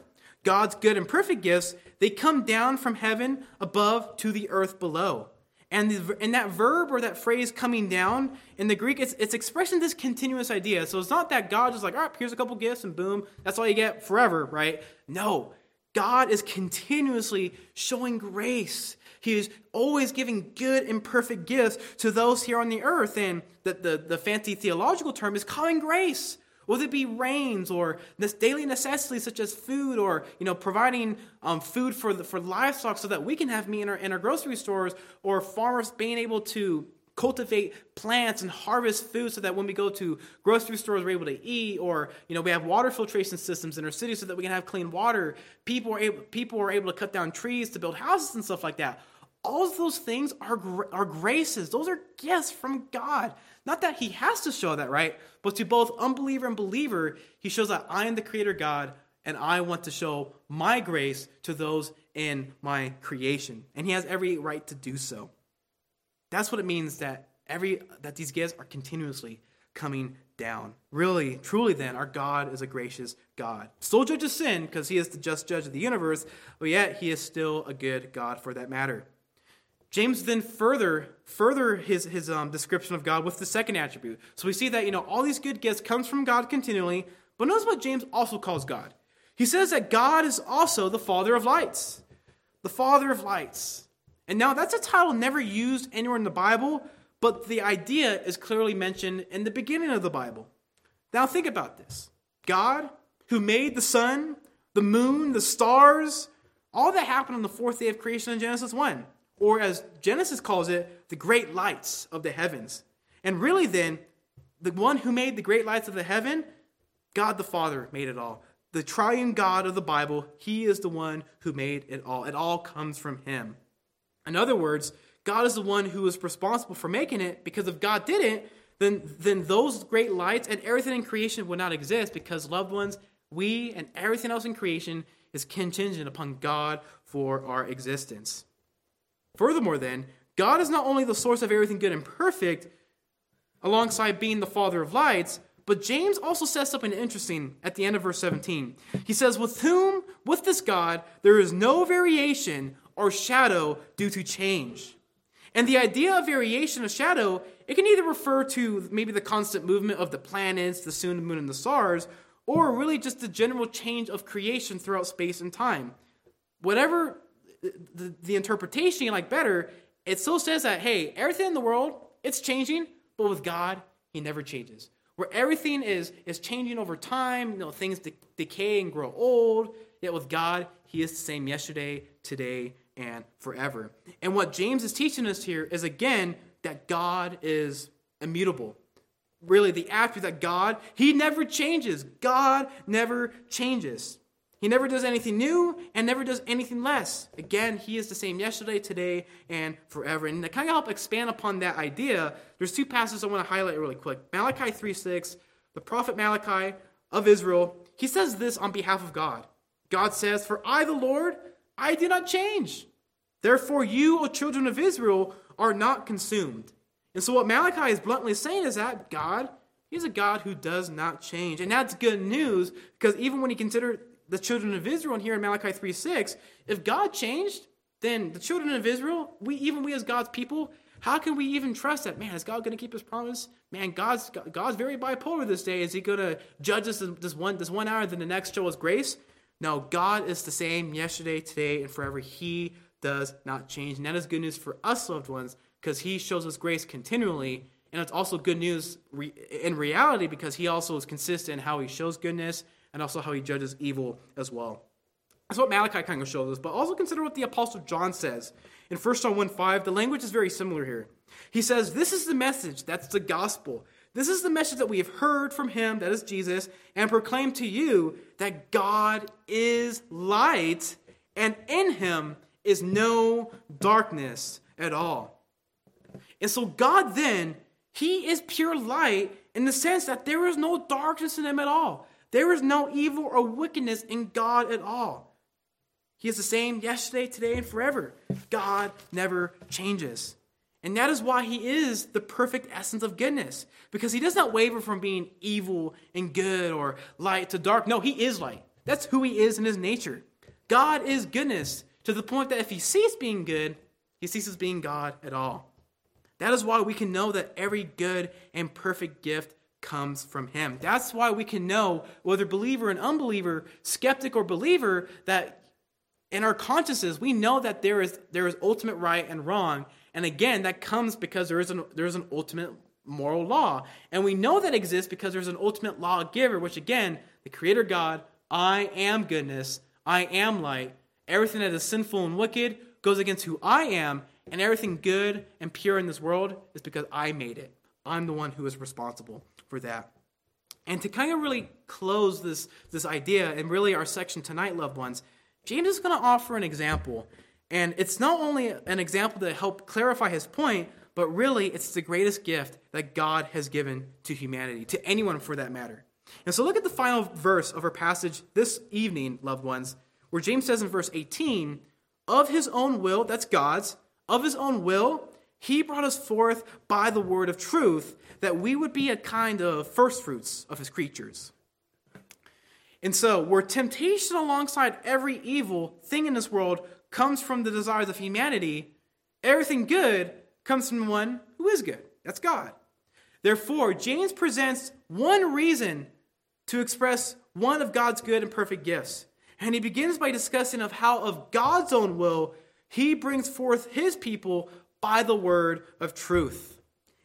God's good and perfect gifts, they come down from heaven above to the earth below. And, the, and that verb or that phrase coming down in the Greek, it's, it's expressing this continuous idea. So it's not that God just like, all right, here's a couple gifts and boom, that's all you get forever, right? No, God is continuously showing grace. He is always giving good and perfect gifts to those here on the earth. And the, the, the fancy theological term is calling grace. Whether it be rains or this daily necessities such as food or you know providing um, food for the, for livestock so that we can have meat in our, in our grocery stores or farmers being able to cultivate plants and harvest food so that when we go to grocery stores we're able to eat or you know we have water filtration systems in our cities so that we can have clean water. People are able people are able to cut down trees to build houses and stuff like that all of those things are, are graces those are gifts from god not that he has to show that, right? But to both unbeliever and believer, he shows that I am the creator God and I want to show my grace to those in my creation. And he has every right to do so. That's what it means that every that these gifts are continuously coming down. Really, truly then, our God is a gracious God. Still judges sin because he is the just judge of the universe, but yet he is still a good God for that matter. James then further further his, his um, description of God with the second attribute. So we see that you know all these good gifts comes from God continually, but notice what James also calls God. He says that God is also the Father of lights. The Father of lights. And now that's a title never used anywhere in the Bible, but the idea is clearly mentioned in the beginning of the Bible. Now think about this. God, who made the sun, the moon, the stars, all that happened on the fourth day of creation in Genesis 1 or as Genesis calls it, the great lights of the heavens. And really, then, the one who made the great lights of the heaven, God the Father made it all. The triune God of the Bible, He is the one who made it all. It all comes from Him. In other words, God is the one who is responsible for making it because if God didn't, then, then those great lights and everything in creation would not exist because, loved ones, we and everything else in creation is contingent upon God for our existence. Furthermore, then, God is not only the source of everything good and perfect, alongside being the Father of lights, but James also says something interesting at the end of verse 17. He says, With whom, with this God, there is no variation or shadow due to change. And the idea of variation or shadow, it can either refer to maybe the constant movement of the planets, the sun, the moon, and the stars, or really just the general change of creation throughout space and time. Whatever the, the interpretation you like better, it still says that, hey, everything in the world, it's changing, but with God, He never changes. Where everything is, is changing over time, you know, things de- decay and grow old, yet with God, He is the same yesterday, today, and forever. And what James is teaching us here is again that God is immutable. Really, the attribute that God, He never changes. God never changes. He never does anything new and never does anything less. Again, He is the same yesterday, today, and forever. And to kind of help expand upon that idea, there's two passages I want to highlight really quick. Malachi 3 6, the prophet Malachi of Israel, he says this on behalf of God. God says, For I, the Lord, I do not change. Therefore, you, O children of Israel, are not consumed. And so, what Malachi is bluntly saying is that God, He's a God who does not change. And that's good news because even when you consider the children of Israel and here in Malachi 3 6, if God changed, then the children of Israel, we even we as God's people, how can we even trust that? Man, is God going to keep his promise? Man, God's God's very bipolar this day. Is he going to judge us this one this one hour, then the next show us grace? No, God is the same yesterday, today, and forever. He does not change. And that is good news for us, loved ones, because he shows us grace continually. And it's also good news in reality because he also is consistent in how he shows goodness and also how he judges evil as well. That's what Malachi kind of shows us. But also consider what the Apostle John says. In 1 John 1 5, the language is very similar here. He says, This is the message, that's the gospel. This is the message that we have heard from him, that is Jesus, and proclaim to you that God is light, and in him is no darkness at all. And so, God then, he is pure light in the sense that there is no darkness in him at all. There is no evil or wickedness in God at all. He is the same yesterday, today, and forever. God never changes. And that is why he is the perfect essence of goodness. Because he does not waver from being evil and good or light to dark. No, he is light. That's who he is in his nature. God is goodness to the point that if he ceases being good, he ceases being God at all. That is why we can know that every good and perfect gift comes from him. That's why we can know whether believer and unbeliever, skeptic or believer, that in our consciences we know that there is there is ultimate right and wrong. And again, that comes because there is an there is an ultimate moral law. And we know that exists because there's an ultimate lawgiver, which again, the creator God, I am goodness, I am light. Everything that is sinful and wicked goes against who I am, and everything good and pure in this world is because I made it. I'm the one who is responsible for that. And to kind of really close this, this idea and really our section tonight, loved ones, James is going to offer an example. And it's not only an example to help clarify his point, but really it's the greatest gift that God has given to humanity, to anyone for that matter. And so look at the final verse of our passage this evening, loved ones, where James says in verse 18, Of his own will, that's God's, of his own will, he brought us forth by the word of truth, that we would be a kind of first fruits of his creatures. And so, where temptation alongside every evil thing in this world comes from the desires of humanity, everything good comes from one who is good. That's God. Therefore, James presents one reason to express one of God's good and perfect gifts. And he begins by discussing of how of God's own will he brings forth his people by the word of truth.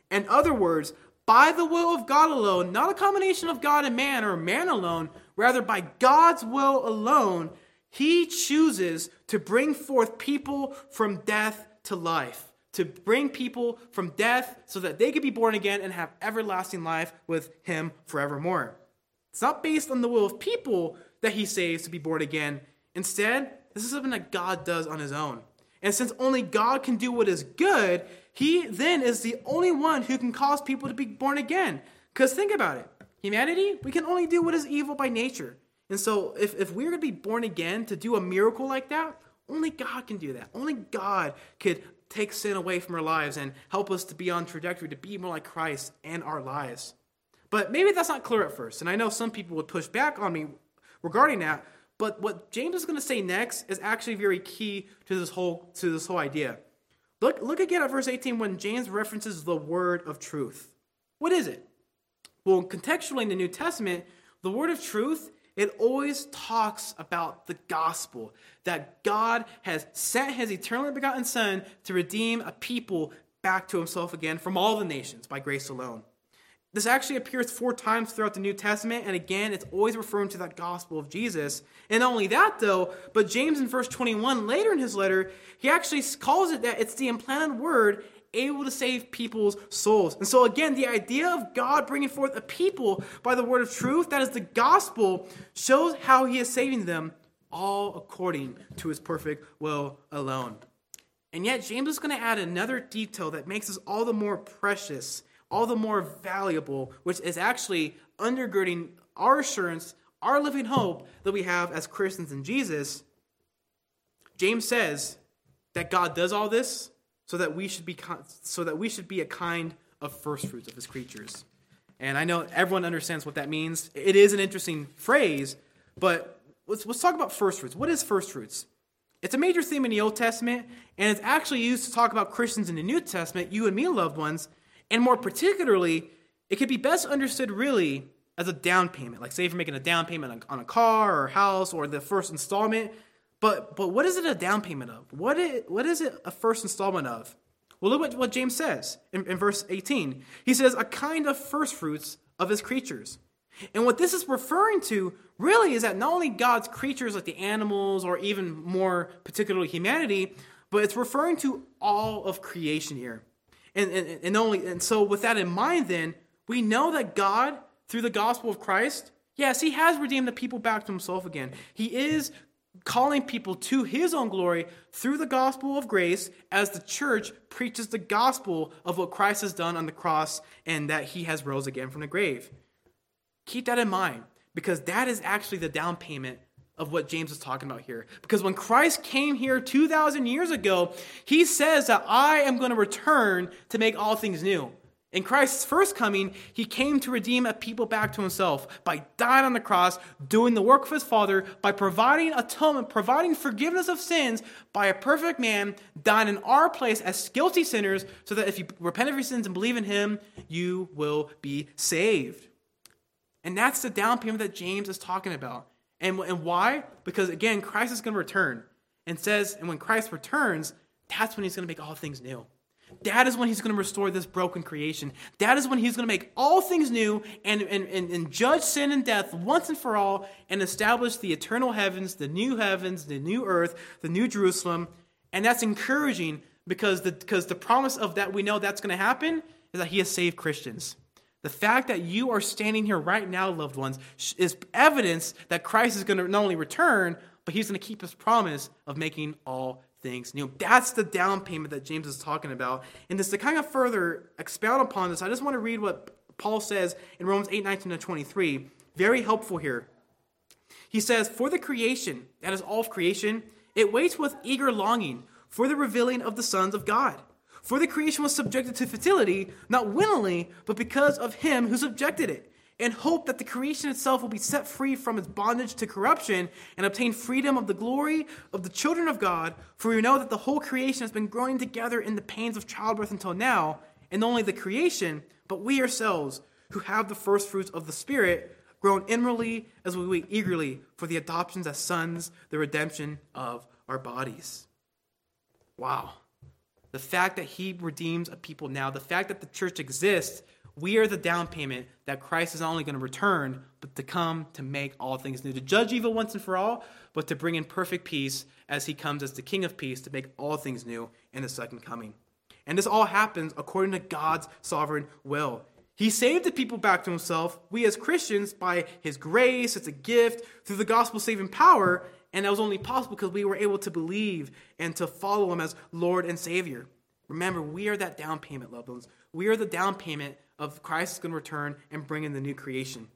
In other words, by the will of God alone, not a combination of God and man or man alone, rather by God's will alone, he chooses to bring forth people from death to life, to bring people from death so that they could be born again and have everlasting life with him forevermore. It's not based on the will of people that he saves to be born again. Instead, this is something that God does on his own. And since only God can do what is good, he then is the only one who can cause people to be born again. Because think about it humanity, we can only do what is evil by nature. And so if, if we're going to be born again to do a miracle like that, only God can do that. Only God could take sin away from our lives and help us to be on trajectory to be more like Christ in our lives. But maybe that's not clear at first. And I know some people would push back on me regarding that. But what James is going to say next is actually very key to this whole to this whole idea. Look, look again at verse 18 when James references the word of truth. What is it? Well, contextually in the New Testament, the word of truth, it always talks about the gospel that God has sent his eternally begotten Son to redeem a people back to himself again from all the nations by grace alone. This actually appears four times throughout the New Testament, and again, it's always referring to that gospel of Jesus. And not only that, though, but James in verse 21, later in his letter, he actually calls it that it's the implanted word able to save people's souls. And so, again, the idea of God bringing forth a people by the word of truth, that is the gospel, shows how he is saving them all according to his perfect will alone. And yet, James is going to add another detail that makes us all the more precious, all the more valuable, which is actually undergirding our assurance, our living hope that we have as Christians in Jesus. James says that God does all this so that we should be so that we should be a kind of first fruits of his creatures. And I know everyone understands what that means. It is an interesting phrase, but let's, let's talk about first fruits. What is first fruits? It's a major theme in the Old Testament, and it's actually used to talk about Christians in the New Testament, you and me, loved ones. And more particularly, it could be best understood really as a down payment. Like, say, if you're making a down payment on, a car or a house or the first installment. But, but what is it a down payment of? What is, what is it a first installment of? Well, look what, what James says in, in verse 18. He says, a kind of first fruits of his creatures. And what this is referring to really is that not only God's creatures like the animals or even more particularly humanity, but it's referring to all of creation here. And, and, and only and so with that in mind then, we know that God, through the gospel of Christ, yes, he has redeemed the people back to himself again. He is calling people to his own glory through the gospel of grace as the church preaches the gospel of what Christ has done on the cross and that he has rose again from the grave. Keep that in mind because that is actually the down payment of what James is talking about here. Because when Christ came here 2,000 years ago, he says that I am going to return to make all things new. In Christ's first coming, he came to redeem a people back to himself by dying on the cross, doing the work of his Father, by providing atonement, providing forgiveness of sins by a perfect man, dying in our place as guilty sinners, so that if you repent of your sins and believe in him, you will be saved. And that's the down payment that James is talking about. And, and why? Because again, Christ is going to return. And says, and when Christ returns, that's when he's going to make all things new. That is when he's going to restore this broken creation. That is when he's going to make all things new and, and, and, and, judge sin and death once and for all and establish the eternal heavens, the new heavens, the new earth, the new Jerusalem. And that's encouraging because the, because the promise of that we know that's going to happen is that he has saved Christians. The fact that you are standing here right now, loved ones, is evidence that Christ is going to not only return, but he's going to keep his promise of making all things new. That's the down payment that James is talking about. And just to kind of further expound upon this, I just want to read what Paul says in Romans 8 19 to 23. Very helpful here. He says, For the creation, that is all of creation, it waits with eager longing for the revealing of the sons of God. For the creation was subjected to fertility, not willingly, but because of him who subjected it, in hope that the creation itself will be set free from its bondage to corruption and obtain freedom of the glory of the children of God. For we know that the whole creation has been growing together in the pains of childbirth until now, and not only the creation, but we ourselves, who have the first fruits of the Spirit, groan inwardly as we wait eagerly for the adoptions as sons, the redemption of our bodies. Wow. The fact that he redeems a people now, the fact that the church exists, we are the down payment that Christ is not only going to return, but to come to make all things new, to judge evil once and for all, but to bring in perfect peace as he comes as the King of peace to make all things new in the second coming. And this all happens according to God's sovereign will. He saved the people back to himself, we as Christians, by his grace, it's a gift, through the gospel saving power, and that was only possible because we were able to believe and to follow him as Lord and Savior. Remember, we are that down payment, loved ones. We are the down payment of Christ's going to return and bring in the new creation.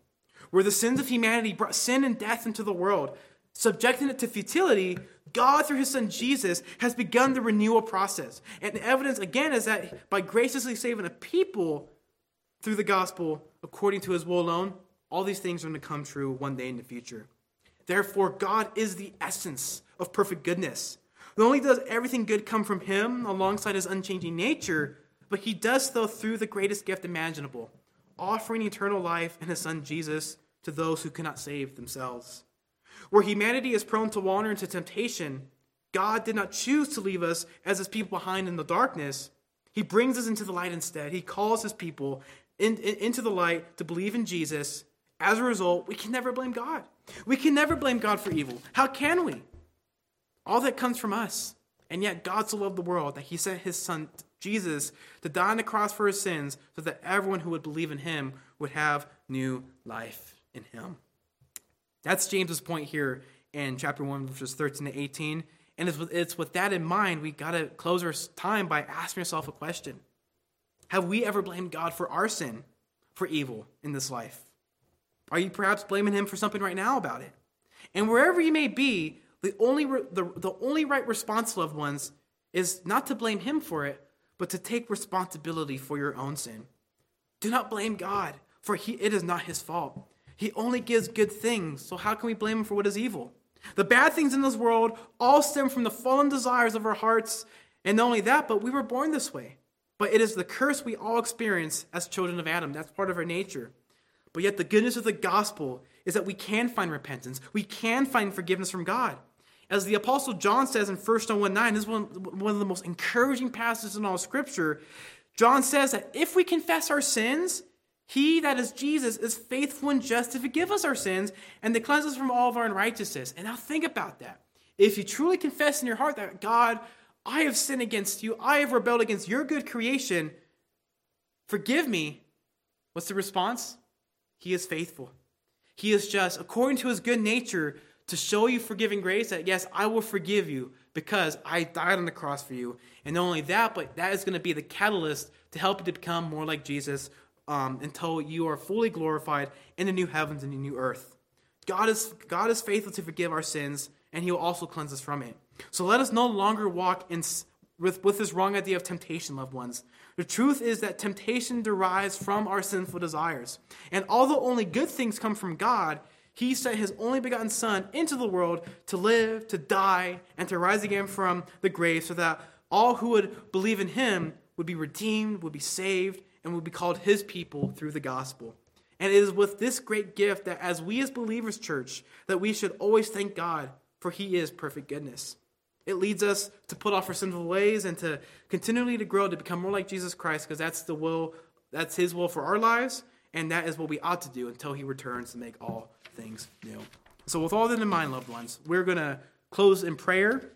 Where the sins of humanity brought sin and death into the world, subjecting it to futility, God, through his son Jesus, has begun the renewal process. And the evidence, again, is that by graciously saving a people through the gospel, according to his will alone, all these things are going to come true one day in the future. Therefore, God is the essence of perfect goodness. Not only does everything good come from Him alongside His unchanging nature, but He does so through the greatest gift imaginable, offering eternal life in His Son Jesus to those who cannot save themselves. Where humanity is prone to wander into temptation, God did not choose to leave us as His people behind in the darkness. He brings us into the light instead. He calls His people in, in, into the light to believe in Jesus. As a result, we can never blame God. We can never blame God for evil. How can we? All that comes from us. And yet, God so loved the world that he sent his son, Jesus, to die on the cross for his sins so that everyone who would believe in him would have new life in him. That's James's point here in chapter 1, verses 13 to 18. And it's with, it's with that in mind, we got to close our time by asking ourselves a question Have we ever blamed God for our sin, for evil in this life? Are you perhaps blaming Him for something right now about it? And wherever you may be, the only, the, the only right response, loved ones, is not to blame Him for it, but to take responsibility for your own sin. Do not blame God, for he, it is not His fault. He only gives good things, so how can we blame Him for what is evil? The bad things in this world all stem from the fallen desires of our hearts. And not only that, but we were born this way. But it is the curse we all experience as children of Adam. That's part of our nature. But yet, the goodness of the gospel is that we can find repentance. We can find forgiveness from God. As the Apostle John says in 1 John 1 9, this is one, one of the most encouraging passages in all Scripture. John says that if we confess our sins, he, that is Jesus, is faithful and just to forgive us our sins and to cleanse us from all of our unrighteousness. And now think about that. If you truly confess in your heart that God, I have sinned against you, I have rebelled against your good creation, forgive me, what's the response? He is faithful. He is just, according to his good nature, to show you forgiving grace that, yes, I will forgive you because I died on the cross for you. And not only that, but that is going to be the catalyst to help you to become more like Jesus um, until you are fully glorified in the new heavens and the new earth. God is, God is faithful to forgive our sins, and He will also cleanse us from it. So let us no longer walk in, with, with this wrong idea of temptation, loved ones. The truth is that temptation derives from our sinful desires. And although only good things come from God, He sent His only begotten Son into the world to live, to die, and to rise again from the grave so that all who would believe in Him would be redeemed, would be saved, and would be called his people through the gospel. And it is with this great gift that as we as believers, church, that we should always thank God, for he is perfect goodness. It leads us to put off our sinful ways and to continually to grow to become more like Jesus Christ, because that's the will, that's his will for our lives, and that is what we ought to do until he returns to make all things new. So, with all that in mind, loved ones, we're going to close in prayer,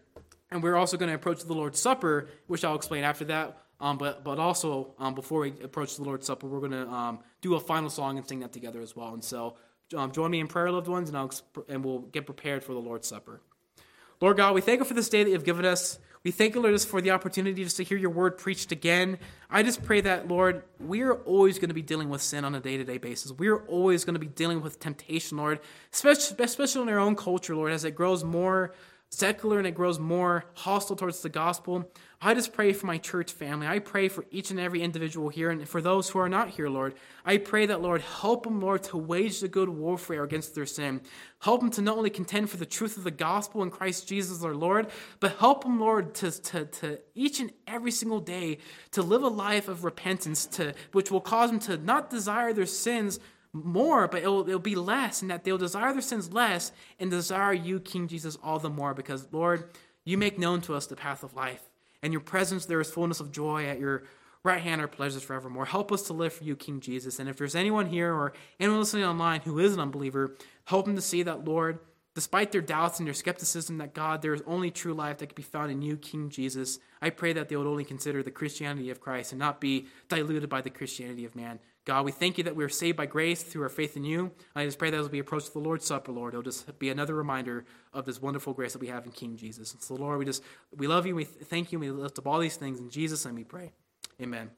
and we're also going to approach the Lord's Supper, which I'll explain after that. Um, but but also um, before we approach the Lord's Supper, we're going to um, do a final song and sing that together as well. And so um, join me in prayer, loved ones, and I'll exp- and we'll get prepared for the Lord's Supper. Lord God, we thank you for this day that you've given us. We thank you, Lord, just for the opportunity just to hear your word preached again. I just pray that, Lord, we're always going to be dealing with sin on a day to day basis. We're always going to be dealing with temptation, Lord, especially, especially in our own culture, Lord, as it grows more secular and it grows more hostile towards the gospel. I just pray for my church family. I pray for each and every individual here and for those who are not here, Lord. I pray that, Lord, help them, Lord, to wage the good warfare against their sin. Help them to not only contend for the truth of the gospel in Christ Jesus, our Lord, but help them, Lord, to, to, to each and every single day to live a life of repentance, to, which will cause them to not desire their sins more, but it'll, it'll be less, and that they'll desire their sins less and desire you, King Jesus, all the more, because, Lord, you make known to us the path of life. And your presence, there is fullness of joy. At your right hand are pleasures forevermore. Help us to live for you, King Jesus. And if there's anyone here or anyone listening online who is an unbeliever, help them to see that, Lord, despite their doubts and their skepticism that God, there is only true life that can be found in you, King Jesus. I pray that they would only consider the Christianity of Christ and not be diluted by the Christianity of man. God, we thank you that we are saved by grace through our faith in you. I just pray that as we approach the Lord's Supper, Lord, it'll just be another reminder of this wonderful grace that we have in King Jesus. And so, Lord, we just we love you. We thank you. We lift up all these things in Jesus' name. We pray. Amen.